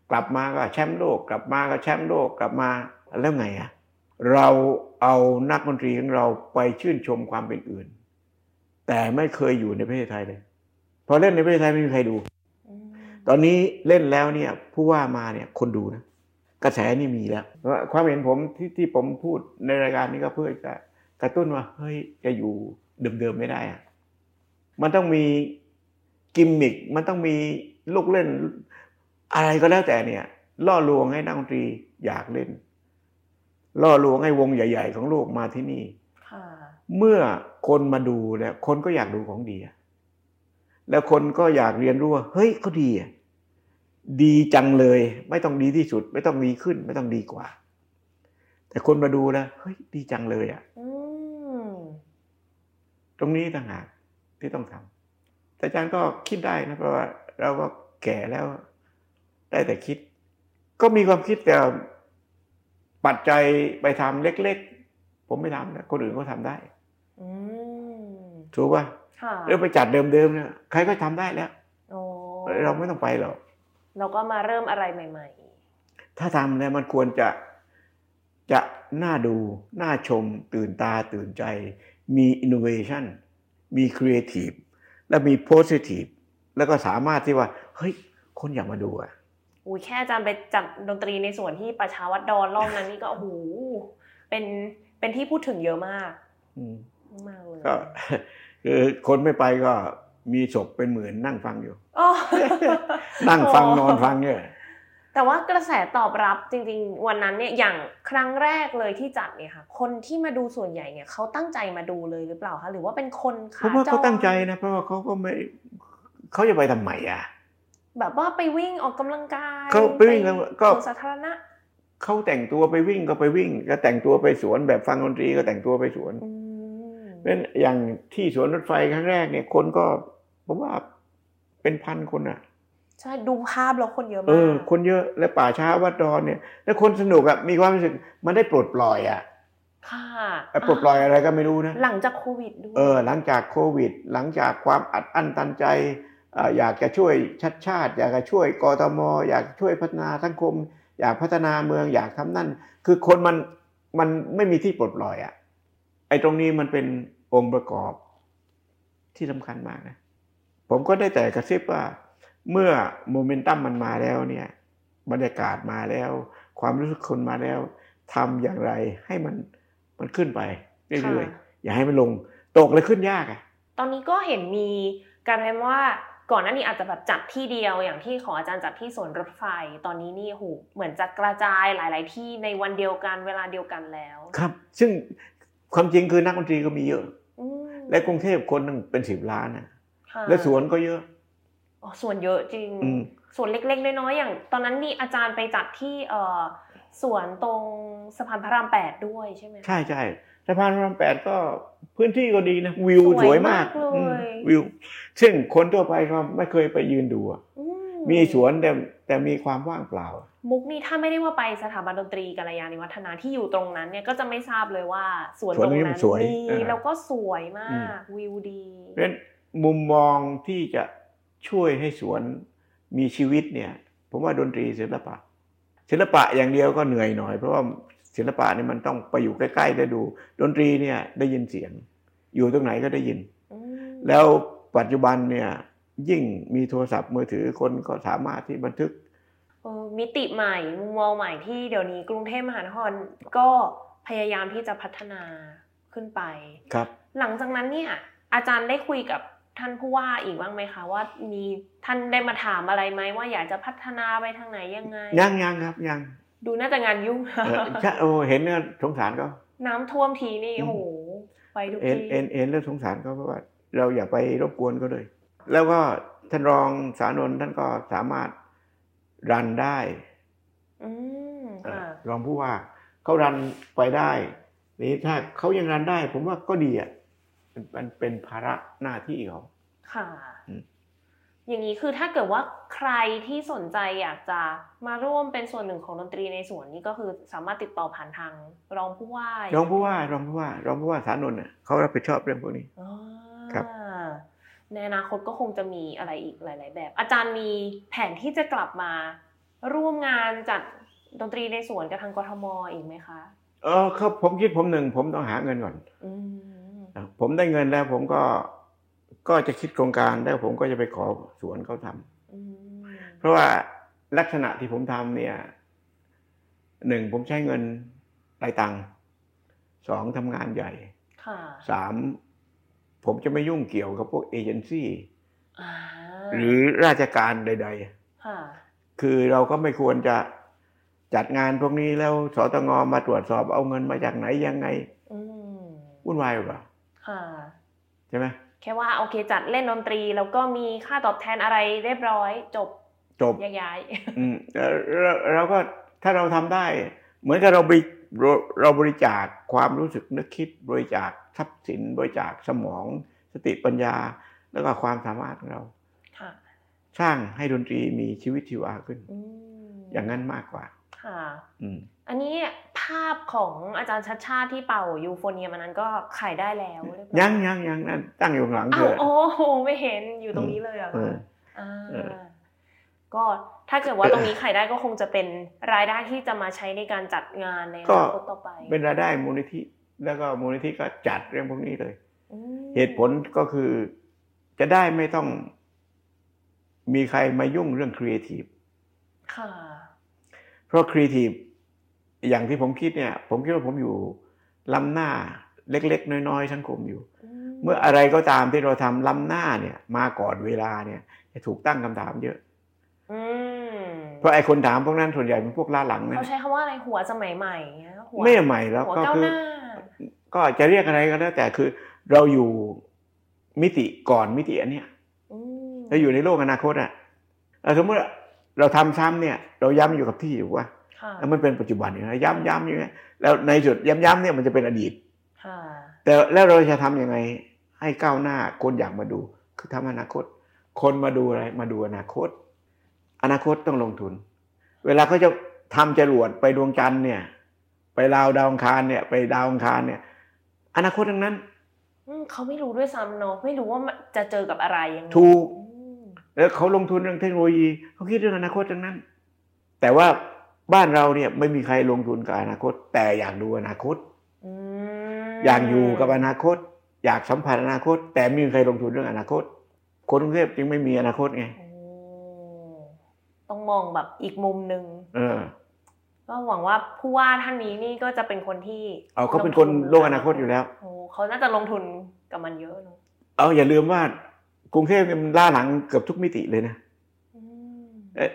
กลับมาก็แชมป์โลก กลับมาก็แชมป์โลกกลับมาแล้วไงอะ เราเอานักดนตรีของเราไปชื่นชมความเป็นอื่น แต่ไม่เคยอยู่ในประเทศไทยเลย พอเล่นในประเทศไทยไม่มีใครดู ตอนนี้เล่นแล้วเนี่ยผู้ว่ามาเนี่ยคนดูนะกระแสนี่มีแล้ว ความเห็นผมที่ที่ผมพูดในรายการนี้ก็เพื่อจะกระตุ้นว่าเฮ้ยจะอยู่เดิมๆไม่ได้อะมันต้องมีกิมมิคมันต้องมีลูกเล่น อะไรก็แล้วแต่เนี่ย ล่อลวงให้นักดนตรีอยากเล่น ล่อลวงให้วงใหญ่ ๆ ของโลกมาที่นี่ค่ะเมื่อคนมาดูเนี่ยคนก็อยากดูของดีอะแล้วคนก็อยากเรียนรู้ว่าเฮ้ยเขาดีอะดีจังเลย ไม่ต้องดีที่สุด ไม่ต้องดีขึ้น ไม่ต้องดีกว่า แต่คนมาดูนะเฮ้ยดีจังเลยอะ่ะอืมตรงนี้ต่างหากที่ต้องทำแต่อาจารย์ก็คิดได้นะเพราะว่า เราก็แก่แล้ว ได้แต่คิด ก็มีความคิดแต่ ปัจจัยไปทำเล็กๆ ผมไม่ทำนะคนอื่นก็ทำได้อืมถูกป่ะค่ะเรื่องไปจัดเดิมๆเนี่ยใครก็ทำได้แล้วโอ้เราไม่ต้องไปหรอกเราก็มาเริ่มอะไรใหม่ถ้าทำเนี่ยมันควรจะจะน่าดูน่าชม ตื่นตาตื่นใจ มี innovation มี creative และมี positive แล้วก็สามารถที่ว่า เฮ้ย คนอยากมาดูอะๆ อุ้ยแค่อาจารย์ไปจัดดนตรีในส่วนที่ประชาวัดดอนรอบนั้นนี่ก็โอ้โหเป็นเป็นที่พูดถึงเยอะมากอืมมากเลยก็คือคนไม่ไปก็มีศพเป็นหมื่นนั่งฟังอยู่อ๋อนั่งฟังโอ้นอนฟังเนี่ยแต่ว่ากระแสตอบรับจริงๆ วันนั้นเนี่ยอย่างครั้งแรกเลยที่จัดเนี่ยค่ะคนที่มาดูส่วนใหญ่เนี่ยเขาตั้งใจมาดูเลยหรือเปล่าคะหรือว่าเป็นคนเพขาราะว่าจเขารตั้งใจนะเพราะว่าเขาก็ไม่เขาจะไปทำไมอะ แบบว่าไปวิ่งออกกำลังกายเขาไปวิ่งแล้วก็สวนสาธารณะเขาแต่งตัวไปวิ่งก็ไปวิ่ง ก็แต่งตัวไปสวนแบบฟังดนตรีก็แต่งตัวไปสวนอืมเป็นอย่างที่สวนรถไฟครั้งแรกเนี่ยคนก็ผมว่าเป็นพันคนอะใช่ดูภาพแล้วคนเยอะเอมากอคนเยอะและป่าช้าวัดดอนเนี่ย แล้วคนสนุกอะมีความรู้สึกมันได้ปลดปล่อยอะค่ะไอ้ปลดปล่อยอะไรก็ไม่รู้นะหลังจากโควิดด้วยเออหลังจากโควิด หลังจากความอัดอั้นตันใจเอ่ออยากจะช่วยชัดชาติ อยากจะช่วยกทม อยากช่วยพัฒนาสังคม อยากพัฒนาเมืองอยากทำนั่น คือคนมันมันไม่มีที่ปลดปล่อยอะ่ะไอ้ตรงนี้มันเป็นองค์ประกอบที่สำคัญมากนะผมก็ได้แต่กระซิบว่าเมื่อโมเมนตัมมันมาแล้วเนี่ยบรรยากาศมาแล้ว ความรู้สึกคนมาแล้วทำอย่างไรให้มันมันขึ้นไปเรื่อยๆอย่าให้มันลงตกเลยขึ้นยากอะตอนนี้ก็เห็นมีการแพลนว่า ก่อนหน้านี้อาจจะแบบจัดที่เดียวอย่างที่ของอาจารย์จัดที่สวนรถไฟ ตอนนี้นี่โหเหมือนจะกระจายหลาย ๆ ที่ในวันเดียวกันเวลาเดียวกันแล้ว ครับ ซึ่งความจริงคือนักดนตรีก็มีเยอะอืมและกรุงเทพคนหนึงเป็นสิบล้านนะค่ะและสวนก็เยอะอ๋อส่วนเยอะจริงอืมส่วนเล็กๆน้อยๆอย่าง ตอนนั้นมีอาจารย์ไปจัดที่เอ่อสวนตรงสะพานพระรามแปดด้วยใช่ไหมคะใช่ใช่ สะพานพระรามแปดก็พื้นที่ก็ดีนะวิวสสววยยากมามกเลยอืมวิว ซึ่งคนทั่วไปก็ไม่เคยไปยืนดูอะอืมีสวนแต่แต่มีความว่างเปล่า มุกนี่ถ้าไม่ได้ว่าไปสถาบันดนตรีกัลยาณิวัฒนาที่อยู่ตรงนั้นเนี่ยก็จะไม่ทราบเลยว่าสวนสวนตรงนี้นั้มันนสวยมีเออแล้วก็สวยมาอืกวิวดีเพราะฉะนั้นมุมมองที่จะช่วยให้สวนมีชีวิตเนี่ย ผมว่าดนตรีศิลปะ ศิลปะอย่างเดียวก็เหนื่อยหน่อย เพราะว่า ศิลปะนี่มันต้องไปอยู่ใกล้ๆได้ดู ดนตรีเนี่ยได้ยินเสียง อยู่ตรงไหนก็ได้ยินอืมแล้วปัจจุบันเนี่ยยิ่งมีโทรศัพท์มือถือคนก็สามารถที่บันทึกเออมิติใหม่มุมมองใหม่ที่เดี๋ยวนี้กรุงเทพมหานครก็พยายามที่จะพัฒนาขึ้นไปครับ หลังจากนั้นเนี่ยอาจารย์ได้คุยกับท่านผู้ว่าอีกบ้างไหมคะว่ามีท่านได้มาถามอะไรไหมว่าอยากจะพัฒนาไปทางไหนยังไงยังยังครับยัง ดูน่าจะงานยุ่งเออใช่โอ้เห็นเนี่ยสงสารก็ น้ำท่วมทีนี่อืมโอ้โหไปทุกเอ็นทีเอ็นเอ็นแล้วสงสารก็เพราะว่า เราอย่าไปรบกวนก็เลย แล้วก็ท่านรองสานนท์ท่านก็สามารถรันได้อืมเอ่อค่ะรองผู้ว่าเขารันไปได้นี่ถ้าเขายังรันได้ ผมว่าก็ดีอะมันมันเป็นภาระหน้าที่เขาค่ะ อืมอย่างนี้คือถ้าเกิดว่าใครที่สนใจอยากจะมาร่วมเป็นส่วนหนึ่งของดนตรีในสวนนี่ก็คือสามารถติดต่อผ่านทางรองผู้ว่ารองผู้ว่ารองผู้ว่ารองผู้ว่าสานนท์น่ะเขารับผิดชอบเรื่องพวกนี้อ่าครับในอนาคตก็คงจะมีอะไรอีกหลาย ๆ แบบ อาจารย์มีแผนที่จะกลับมา ร่วมงานจัดดนตรีในสวนกับทางกทมอีกไหมคะเออครับผมคิดผมหนึ่งผมต้องหาเงินก่อนอืมผมได้เงินแล้วผมก็ ก็จะคิดโครงการแล้วผมก็จะไปขอสวนเขาทำอืมเพราะว่าลักษณะที่ผมทำเนี่ยหนึ่งผมใช้เงินรายตังค์สองทำงานใหญ่ค่ะสามผมจะไม่ยุ่งเกี่ยวกับพวกเอเจนซี่อ่าหรือราชการใดค่ะๆคือเราก็ไม่ควรจะจัดงานพวกนี้แล้วสตงมาตรวจสอบเอาเงินมาจากไหนยังไงอืมวุ่นวายหรือเปล่าค่ะใช่ไหม แค่ว่าโอเคจัดเล่นดนตรี แล้วก็มีค่าตอบแทนอะไรเรียบร้อย จบจจบแยกย้ายอืมเอ่อเราเราก็ถ้าเราทำได้ เหมือนกับเราบริเราเราบริจาคความรู้สึกนึกคิดบริจาคทรัพย์สิน บริจาคสมองสติปัญญา แล้วก็ความสามารถของเราค่ะสร้างให้ดนตรีมีชีวิตชีวาขึ้นอืมอย่างนั้นมากกว่า ค่ะ อืม อันนี้ภาพของอาจารย์ชัดชาติที่เป่ายูโฟเนียมอันนั้นก็ขายได้แล้วเรีบร้อยังยังยังนั่นตั้งอยู่ข้างหลังอ้าเธวอโอ้โหไม่เห็นอยู่ตรงนี้เลยเหรอะเอออ่าเออก็ถ้าเกิดว่าตรงนี้ขายได้ก็คงจะเป็นรายได้ที่จะมาใช้ในการจัดงานในอนาคตต่อไป เป็นรายได้มูลนิธิแล้วก็มูลนิธิก็จัดเรื่องพวกนี้เลยอืมเหตุผลก็คือจะได้ไม่ต้อง มีใครมายุ่งเรื่องครีเอทีฟค่ะ เพราะครีเอทีฟ อย่างที่ผมคิดเนี่ย ผมคิดว่าผมอยู่ล้ำหน้าเล็ก ๆ น้อย ๆ สังคมอยู่ เมื่ออะไรก็ตามที่เราทำล้ำหน้าเนี่ย มาก่อนเวลาเนี่ย จะถูกตั้งคำถามเยอะอืมเพราะไอ้คนถามพวกนั้นส่วนใหญ่เป็นพวกล้าหลังนะเขาใช้คำว่าอะไรหัวสมัยใหม่เงี้ยหัวไม่ใหม่แล้วหัวก็ก้าวคือหน้าก็จะเรียกอะไรก็แล้วแต่คือเราอยู่มิติก่อนมิติอันเนี้ยอืมเราอยู่ในโลกอนาคตอะเอ่อสมมติเราทำซ้ำเนี่ย เราย้ำอยู่กับที่อยู่ว่าค่ะ แล้วมันเป็นปัจจุบันอยู่นะย้ำย้ำอยู่เงี้ยแล้วในจุดย้ำย้ำเนี่ยมันจะเป็นอดีตค่ะแต่แล้วเราจะทำยังไงให้ก้าวหน้าคนอยากมาดู คือทำอนาคต คนมาดูอะไรมาดูอนาคต อนาคตต้องลงทุน เวลาเขาจะทำจรวดไปดวงจันทร์เนี่ย ไปดาวดาวอังคารเนี่ย ไปดาวอังคารเนี่ย อนาคตทั้งนั้นอืมเขาไม่รู้ด้วยซ้ำเนาะไม่รู้ว่ามันจะเจอกับอะไรยังไงถูกอืมแล้วเขาลงทุนเรื่องเทคโนโลยีเขาคิดเรื่องอนาคตทั้งนั้น แต่ว่า บ้านเราเนี่ยไม่มีใครลงทุนกับอนาคต แต่อยากดูอนาคตอืมอยากอยู่กับอนาคต อยากสัมผัสอนาคต แต่ไม่มีใครลงทุนเรื่องอนาคต คนกรุงเทพจึงไม่มีอนาคตไงโอ้ต้องมองแบบอีกมุมหนึ่งเออก็หวังว่าผู้ว่าท่านนี้นี่ก็จะเป็นคนที่เอาเขาเป็นคนโลกอนาคตอยู่แล้วโอ้เขาน่าจะลงทุนกับมันเยอะเนอะเอาอย่าลืมว่ากรุงเทพเนี่ยมันล่าหลังเกือบทุกมิติเลยนะอืมเอ๊ะ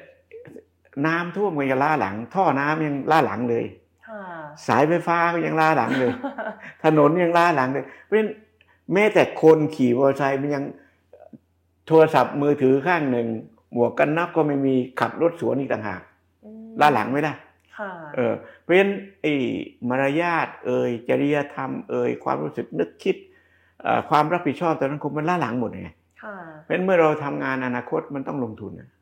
น้ำท่วมก็ยังล่าหลัง ท่อน้ำยังล่าหลังเลยค่ะสายไฟฟ้าก็ยังล่าหลังเลย ถนนยังล่าหลังเลยเพราะฉะนั้นแม้แต่คนขี่มอเตอร์ไซค์มันยังโทรศัพท์มือถือข้างหนึ่ง หมวกกันน็อกก็ไม่มีขับรถสวนอีกต่างหากอืมล่าหลังไม่ได้ค่ะเออเพราะฉะนั้นไอ้มารยาทเอ่ยจริยธรรมเอ่ยความรู้สึกนึกคิดเอ่อความรับผิดชอบตอนนั้นคงมันล่าหลังหมดไงค่ะเพราะฉะนั้นเมื่อเราทำงานอนาคตมันต้องลงทุนนะอืม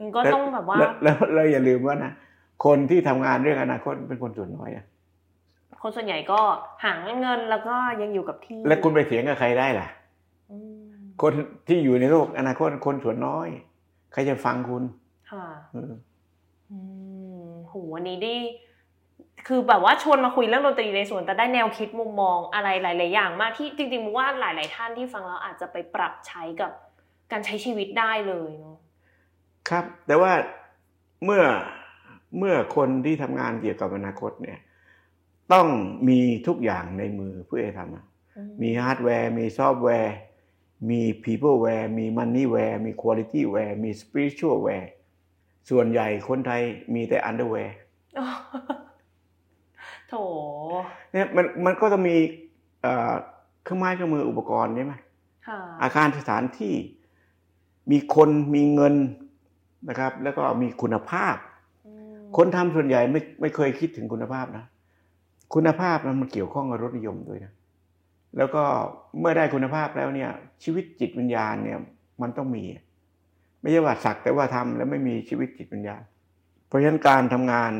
มันก็ต้องแบบว่า แล้วแล้วเราอย่าลืมว่านะคนที่ทำงานเรื่องอนาคตเป็นคนส่วนน้อยอะคนส่วนใหญ่ก็หาเงินแล้วก็ยังอยู่กับที่ แล้วคุณไปเถียงกับใครได้ล่ะอืมคนที่อยู่ในโลกอนาคตคนส่วนน้อย ใครจะฟังคุณ ค่ะเอออืมโหวันนี้ได้คือแบบว่าชวนมาคุยเรื่องดนตรีในสวนแต่ได้แนวคิดมุมมองอะไรหลาย ๆ อย่างมากที่จริงๆมุกว่าหลาย ๆ ท่านที่ฟังแล้วอาจจะไปปรับใช้กับการใช้ชีวิตได้เลยเนาะ ครับ แต่ว่าเมื่อเมื่อคนที่ทำงานเกี่ยวกับอนาคตเนี่ยต้องมีทุกอย่างในมือเพื่อจะทำอะอืม มีฮาร์ดแวร์ มีซอฟต์แวร์ มี peopleware มี moneyware มี quality ware มี spiritual ware ส่วนใหญ่คนไทยมีแต่ underwear โถเนี่ยมันมันก็จะมีเอ่อเครื่องไม้เครื่องมืออุปกรณ์ใช่ไหมค่ะอาคารสถานที่ มีคนมีเงิน นะครับ แล้วก็มีคุณภาพอืมคนทำส่วนใหญ่ไม่ไม่เคยคิดถึงคุณภาพนะ คุณภาพนั้นมันเกี่ยวข้องกับรสนิยมด้วยนะแล้วก็เมื่อได้คุณภาพแล้วเนี่ย ชีวิตจิตวิญญาณเนี่ยมันต้องมี ไม่ใช่ว่าสักแต่ว่าทำแล้วไม่มีชีวิตจิตวิญญาณ เพราะฉะนั้นการทำงาน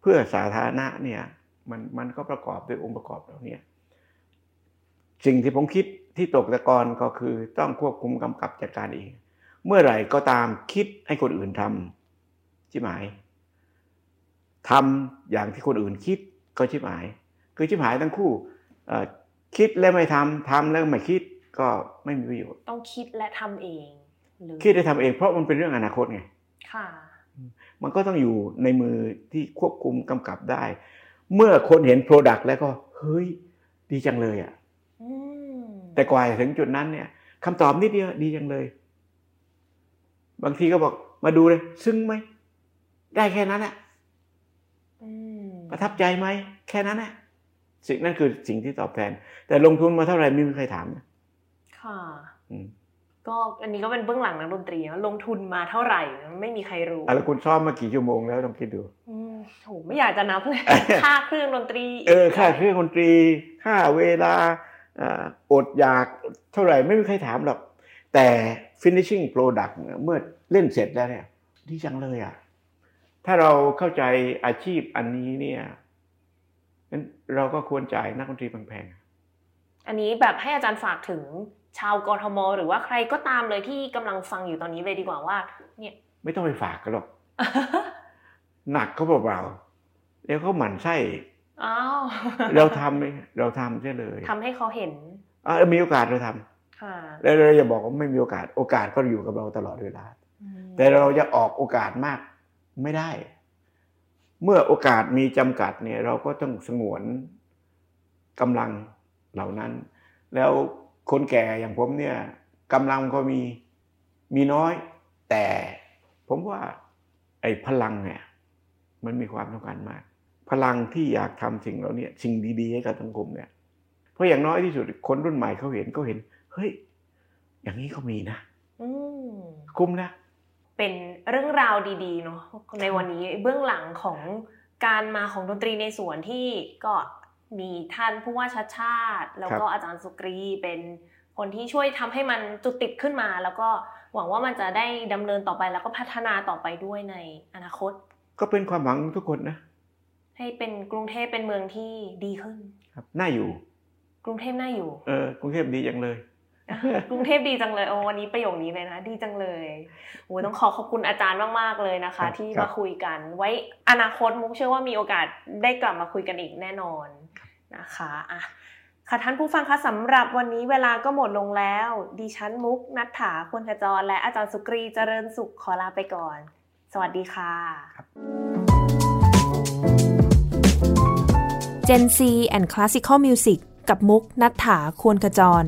เพื่อสาธารณะเนี่ยมันมันก็ประกอบด้วยองค์ประกอบเหล่านี้สิ่งที่ผมคิดที่ตกตะกอนก็คือต้องควบคุมกำกับจัดการเอง เมื่อไหร่ก็ตามคิดให้คนอื่นทำชิบหายทำอย่างที่คนอื่นคิดก็ชิบหาย คือชิบหายทั้งคู่เอ่อคิดแล้วไม่ทำทำแล้วไม่คิดก็ไม่มีประโยชน์ต้องคิดและทำเองหรือคิดได้ทำเอง เพราะมันเป็นเรื่องอนาคตไงค่ะมันก็ต้องอยู่ในมือที่ควบคุมกำกับได้ เมื่อคนเห็น Product แล้วก็เฮ้ยดีจังเลยอะ่ะอืมแต่กว่าจะถึงจุดนั้นเนี่ยคำตอบนิดเดียวดีจังเลย บางทีก็บอกมาดูเลย ซึ้งไหม ได้แค่นั้นแหละอืมประทับใจไหม แค่นั้นแหละสิ่งนั้นคือสิ่งที่ตอบแทน แต่ลงทุนมาเท่าไหร่ไม่มีใครถามนะค่ะอืมก็อันนี้ก็เป็นเบื้องหลังนักดนตรีลงทุนมาเท่าไหร่ ไม่มีใครรู้แล้วคุณซ้อมมากี่ชั่วโมงแล้วต้องคิดดูอืมโหไม่อยากจะนับเลยค่าเครื่องดนตรี เออค่าเครื่องดนตรี ค่าเวลาอดอยากเท่าไหร่ไม่มีใครถามหรอก แต่ finishing product เมื่อเล่นเสร็จแล้วเนี่ยดีจังเลยอะถ้าเราเข้าใจอาชีพอันนี้เนี่ยเราก็ควรจ่ายนักดนตรีแพงๆอันนี้แบบให้อาจารย์ฝากถึงชาวกรทม หรือว่าใครก็ตามเลยที่กำลังฟังอยู่ตอนนี้เลยดีกว่าว่า เนี่ย ไม่ต้องไปฝากกันหรอกหนักเขาเปล่าๆแล้วเขาหมั่นไส้อ้าวเราทำเราทำใช่เลยทำให้เขาเห็นอ่ามีโอกาสเราทำ แล้วเราอย่าบอกว่าไม่มีโอกาส โอกาสก็อยู่กับเราตลอดเวลา แต่เราจะออกโอกาสมากไม่ได้ เมื่อโอกาสมีจำกัดเนี่ย เราก็ต้องสงวนกำลังเหล่านั้น แล้วคนแก่อย่างผมเนี่ยกำลังก็มีมีน้อย แต่ผมว่า ไอ้พลังเนี่ยมันมีความต้องการมาก พลังที่อยากทำสิ่งเหล่านี้สิ่งดีๆให้กับสังคมเนี่ยเพราะอย่างน้อยที่สุดคนรุ่นใหม่เขาเห็นเขาเห็น เฮ้ย อย่างนี้ก็มีนะคุ้มนะ เป็นเรื่องราวดี ๆ เนาะในวันนี้เบื้องหลังของการมาของดนตรีในสวนที่ก็มีท่านผู้ว่าชัดชาติ แล้วก็อาจารย์สุกรีเป็นคนที่ช่วยทำให้มันจุดติดขึ้นมา แล้วก็หวังว่ามันจะได้ดำเนินต่อไปแล้วก็พัฒนาต่อไปด้วยในอนาคต ก็เป็นความหวังทุกคนนะ ให้เป็นกรุงเทพเป็นเมืองที่ดีขึ้น ครับน่าอยู่ กรุงเทพน่าอยู่เออกรุงเทพดีจังเลย กรุงเทพดีจังเลยโอ้วันนี้ประโยคนี้เลยนะดีจังเลยโอ้ต้องขอขอบคุณอาจารย์มากๆเลยนะคะ ที่มาคุยกัน ไว้อนาคตมุกเชื่อว่ามีโอกาสได้กลับมาคุยกันอีกแน่นอนนะคะอะค่ะท่านผู้ฟังคะสำหรับวันนี้เวลาก็หมดลงแล้ว ดิฉันมุกนัทถาควรขจร และอาจารย์สุกรีเจริญสุขขอลาไปก่อน สวัสดีค่ะ Gen C and Classical Music กับมุกนัทถาควรขจร